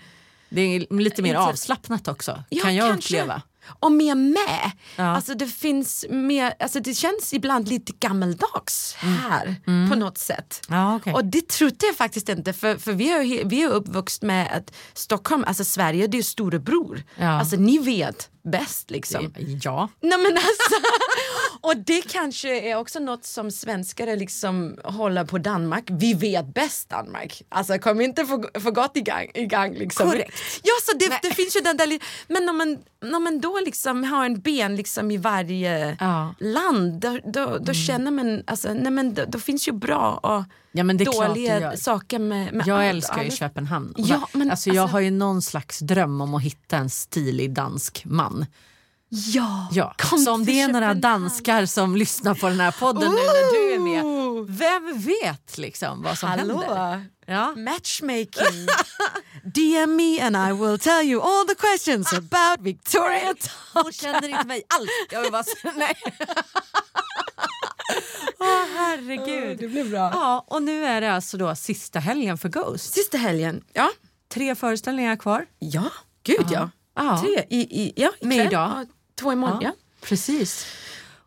Det är lite mer avslappnat också, Ja, kan jag kanske. uppleva. och mer med. Ja. Alltså det finns mer, alltså det känns ibland lite gammaldags här på något sätt. Mm. Ja, okej. Och det trodde jag faktiskt inte för, för vi är vi är uppvuxna med att Stockholm, alltså Sverige det är storebror. Ja. Alltså ni vet bäst liksom. Ja. Nej, men alltså, och det kanske är också något som svenskar liksom håller på Danmark. Vi vet bäst Danmark. Alltså kom inte för, för gott igång. igång liksom. Korrekt. Ja, så det, det finns ju den där, men om man, om man då liksom har en ben liksom i varje Ja. land då, då, då känner man, alltså, nej, men då, då finns ju bra och Ja, men det dåliga saker med, med Jag allt. älskar ju Köpenhamn. Ja, men alltså, jag alltså- har ju någon slags dröm om att hitta en stilig dansk man. Ja, Ja. kom Så om det är några danskar som lyssnar på den här podden nu när du är med, vem vet liksom vad som Hallå. händer? Ja. Matchmaking. DM me and I will tell you all the questions about Victoria Hon känner inte mig alls. Jag vill bara nej. Åh herregud. Det blir bra. Ja, och nu är det alltså då sista helgen för Ghost. Sista helgen, ja. Tre föreställningar kvar. Ja, gud ja. Ja. Tre i, i, ja, Med ikväll. idag. Ja, två imorgon, ja. Precis.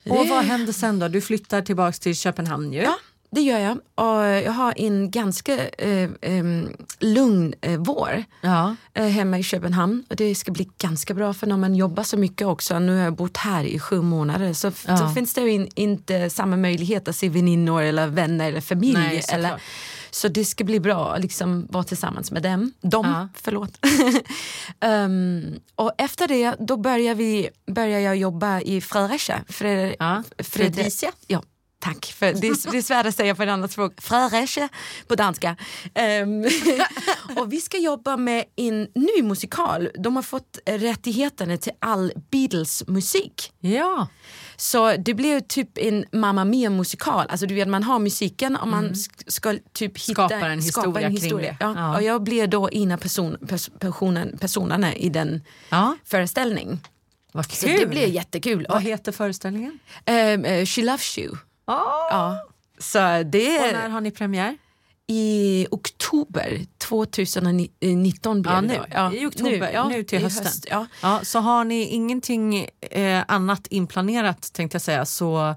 Det- Och vad händer sen då? Du flyttar tillbaks till Köpenhamn ju. Ja, det gör jag. Och jag har en ganska eh, em, lugn eh, vår Ja. eh, hemma i Köpenhamn. Och det ska bli ganska bra för när man jobbar så mycket också. Nu har jag bott här i sju månader så, Ja. så finns det ju in, inte samma möjlighet att se väninnor eller vänner eller familj. Nej, så det ska bli bra att liksom vara tillsammans med dem. Dem, Ja. förlåt. Ehm, och efter det då börjar, vi, börjar jag jobba i Fredericia. Fred, Ja, Fredericia. Ja, tack. För det, det är svårt att säga på ett annat språk. Fredericia på danska. Ehm, och vi ska jobba med en ny musikal. De har fått rättigheterna till all Beatles musik. Ja. Så det blir typ en Mamma Mia musikal. Alltså du vet man har musiken och man sk- ska typ hitta, Mm. Skapar en historia kring det. Ja. Ja. Och jag blir då ena person, pers, personen, personerna i den Ja. föreställning. Vad Så kul. det blir jättekul. Vad heter föreställningen? ehm, eh, She Loves You. Ja. Så det Och är när har ni premiär? i oktober 2019 blir Ja, det nu. då. I oktober, nu till i hösten. höst, ja. Ja, så har ni ingenting eh, annat inplanerat tänkte jag säga så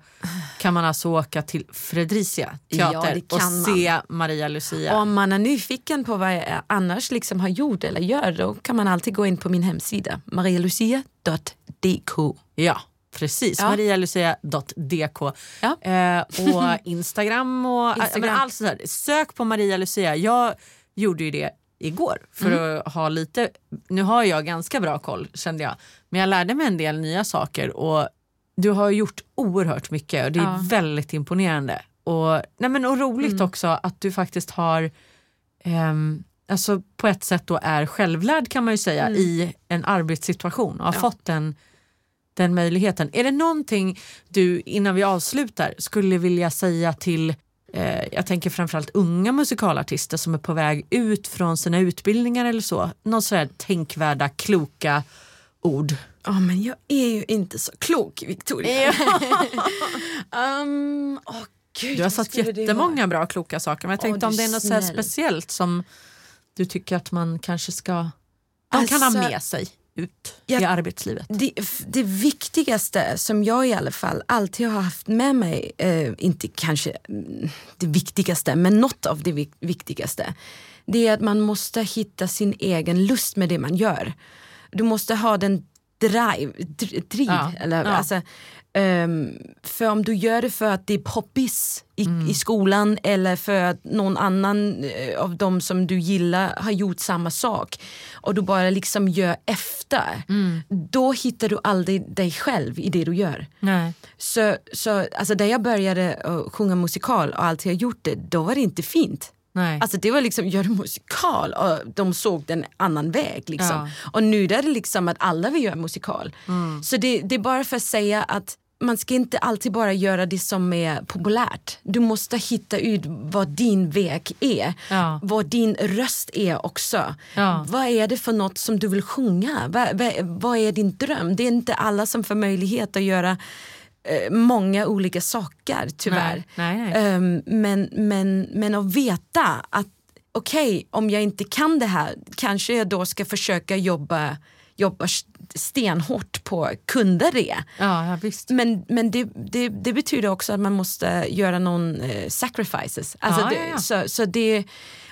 kan man alltså åka till Fredricia teater Ja, det och se Maria Lucia. Om man är nyfiken på vad jag annars liksom har gjort eller gör då kan man alltid gå in på min hemsida marialucia.dk. Ja, precis. Ja. marialucia.dk. Ja. Eh, och Instagram och Instagram. Allt sådär. Sök på Maria Lucia. Jag gjorde ju det igår för Mm. att ha lite, nu har jag ganska bra koll kände jag, men jag lärde mig en del nya saker och du har gjort oerhört mycket och det är Ja. väldigt imponerande. Och, nej men, och roligt Mm. också att du faktiskt har ehm, alltså på ett sätt då är självlärd kan man ju säga Mm. i en arbetssituation och har Ja. fått den, den möjligheten. Är det någonting du innan vi avslutar skulle vilja säga till eh, jag tänker framförallt unga musikalartister som är på väg ut från sina utbildningar eller så. Någon sådär tänkvärda, kloka ord. Ja men jag är ju inte så klok Victoria. um, åh, Gud, Du har det jättemånga bra kloka saker men jag tänkte om du det är något så snäll. speciellt som du tycker att man kanske ska de kan ha Alltså, med sig ut jag- i arbetslivet. Det, det viktigaste som jag i alla fall alltid har haft med mig, eh, inte kanske mm, det viktigaste, men något av det vik- viktigaste, det är att man måste hitta sin egen lust med det man gör. Du måste ha den drive, dr- driv, Ja, eller, ja. Alltså, ehm, för om du gör det för att det är poppis i, Mm. i skolan eller för att någon annan eh, av dem som du gillar har gjort samma sak och du bara liksom gör efter, Mm. då hittar du aldrig dig själv i det du gör. Nej. Så, så alltså, där jag började uh, sjunga musikal och alltid har gjort det, då var det inte fint. Nej. Alltså det var liksom, gör du musikal och de såg den annan väg. Liksom. Ja. Och nu är det liksom att alla vill göra musikal. Mm. Så det, det är bara för att säga att man ska inte alltid bara göra det som är populärt. Du måste hitta ut vad din väg är. Ja. Vad din röst är också. Ja. Vad är det för något som du vill sjunga? Vad, vad, vad är din dröm? Det är inte alla som får möjlighet att göra eh, många olika saker tyvärr. Nej, nej, nej. Ehm, men, men, men att veta att okej, om jag inte kan det här kanske jag då ska försöka jobba, jobba s- stenhårt på kunna det. Ja, ja visst. Men, men det, det, det betyder också att man måste göra någon eh, sacrifices. Alltså Ja, det, ja. Så, så det,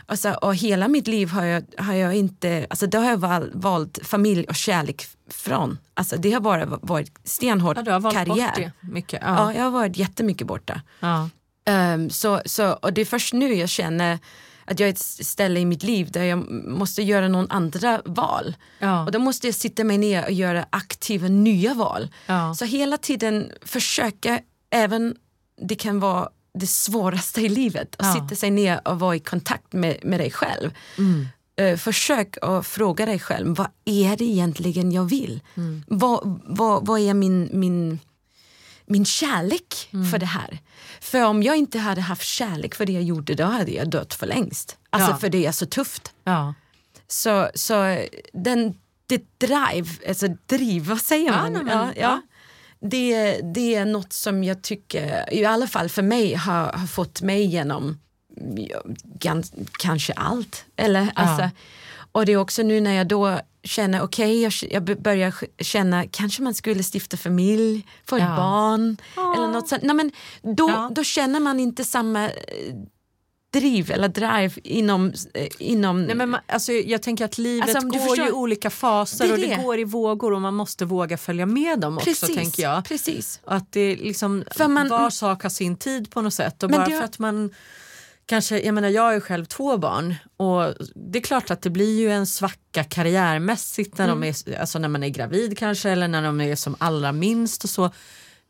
alltså, och hela mitt liv har jag, har jag inte, alltså då har jag val, valt familj och kärlek från. Alltså det har bara varit stenhård Ja, du har valt karriär. bort det mycket. Ja. Ja. jag har varit jättemycket borta. Ja. Ehm, så, så, och det är först nu jag känner att jag är ett ställe i mitt liv där jag måste göra någon andra val. Ja. Och då måste jag sitta mig ner och göra aktiva nya val. Ja. Så hela tiden försöka, även det kan vara det svåraste i livet, att Ja. sitta sig ner och vara i kontakt med, med dig själv. Mm. Eh, försök att fråga dig själv, vad är det egentligen jag vill? Mm. Vad, vad, vad är min, min, min kärlek Mm. för det här? För om jag inte hade haft kärlek för det jag gjorde, då hade jag dött för längst. Alltså Ja. för det är så tufft. Ja. Så, så den, det drive, alltså driv, vad säger Ja, man? nej, men, ja, ja. Det, det är något som jag tycker, i alla fall för mig, har, har fått mig igenom ja, gans, kanske allt. Eller, alltså, och det är också nu när jag då känner, okej, jag, jag b- börjar känna, kanske man skulle stifta familj, få ett Ja. barn. Eller något sånt. Nej, men då, Ja. då känner man inte samma eh, driv eller drive inom, eh, inom Nej, men man, alltså, jag tänker att livet Alltså, går förstår- i olika faser Det och det det. går i vågor och man måste våga följa med dem också tänker jag. Precis. Och att det liksom, För man- var sak har sin tid på något sätt. Och bara det- för att man kanske, jag menar jag har ju själv två barn och det är klart att det blir ju en svacka karriärmässigt när, Mm. de är, alltså när man är gravid kanske eller när de är som allra minst och så.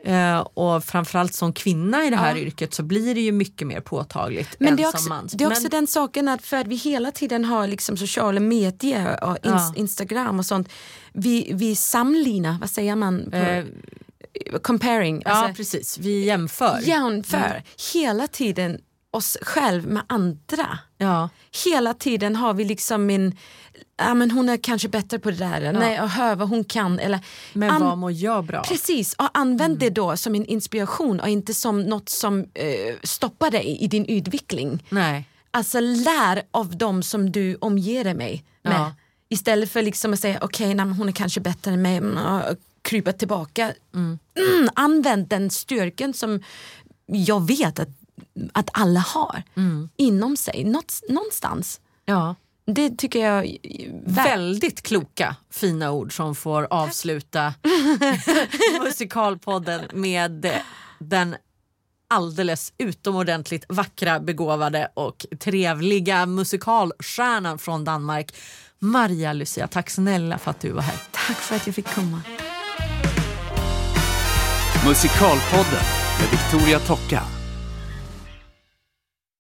Eh, och framförallt som kvinna i det här Ja. yrket så blir det ju mycket mer påtagligt Men än det är som också, man. det är också Men- den saken att för att vi hela tiden har liksom sociala medier och ins, Ja. Instagram och sånt. Vi, vi sammenligner, vad säger man? Eh, comparing. ja alltså, precis, vi jämför. jämför hela tiden oss själv med andra. Ja. Hela tiden har vi liksom en, ja men hon är kanske bättre på det där, nej och hör vad hon kan. Eller, Men vad mår jag bra? Precis, och använd det då som en inspiration och inte som något som eh, stoppar dig i din utveckling. Nej. Alltså lär av dem som du omger dig med. Ja. Istället för liksom att säga okej, okay, hon är kanske bättre än mig, mm, och krypa tillbaka. Mm, använd den styrkan som jag vet att, att alla har inom sig, Något, någonstans. Ja. Det tycker jag... vä- Väldigt kloka fina ord som får avsluta Musikalpodden med den alldeles utomordentligt vackra, begåvade och trevliga musikalstjärnan från Danmark. Maria Lucia, tack snälla för att du var här. Tack för att jag fick komma. Musikalpodden med Victoria Tocka.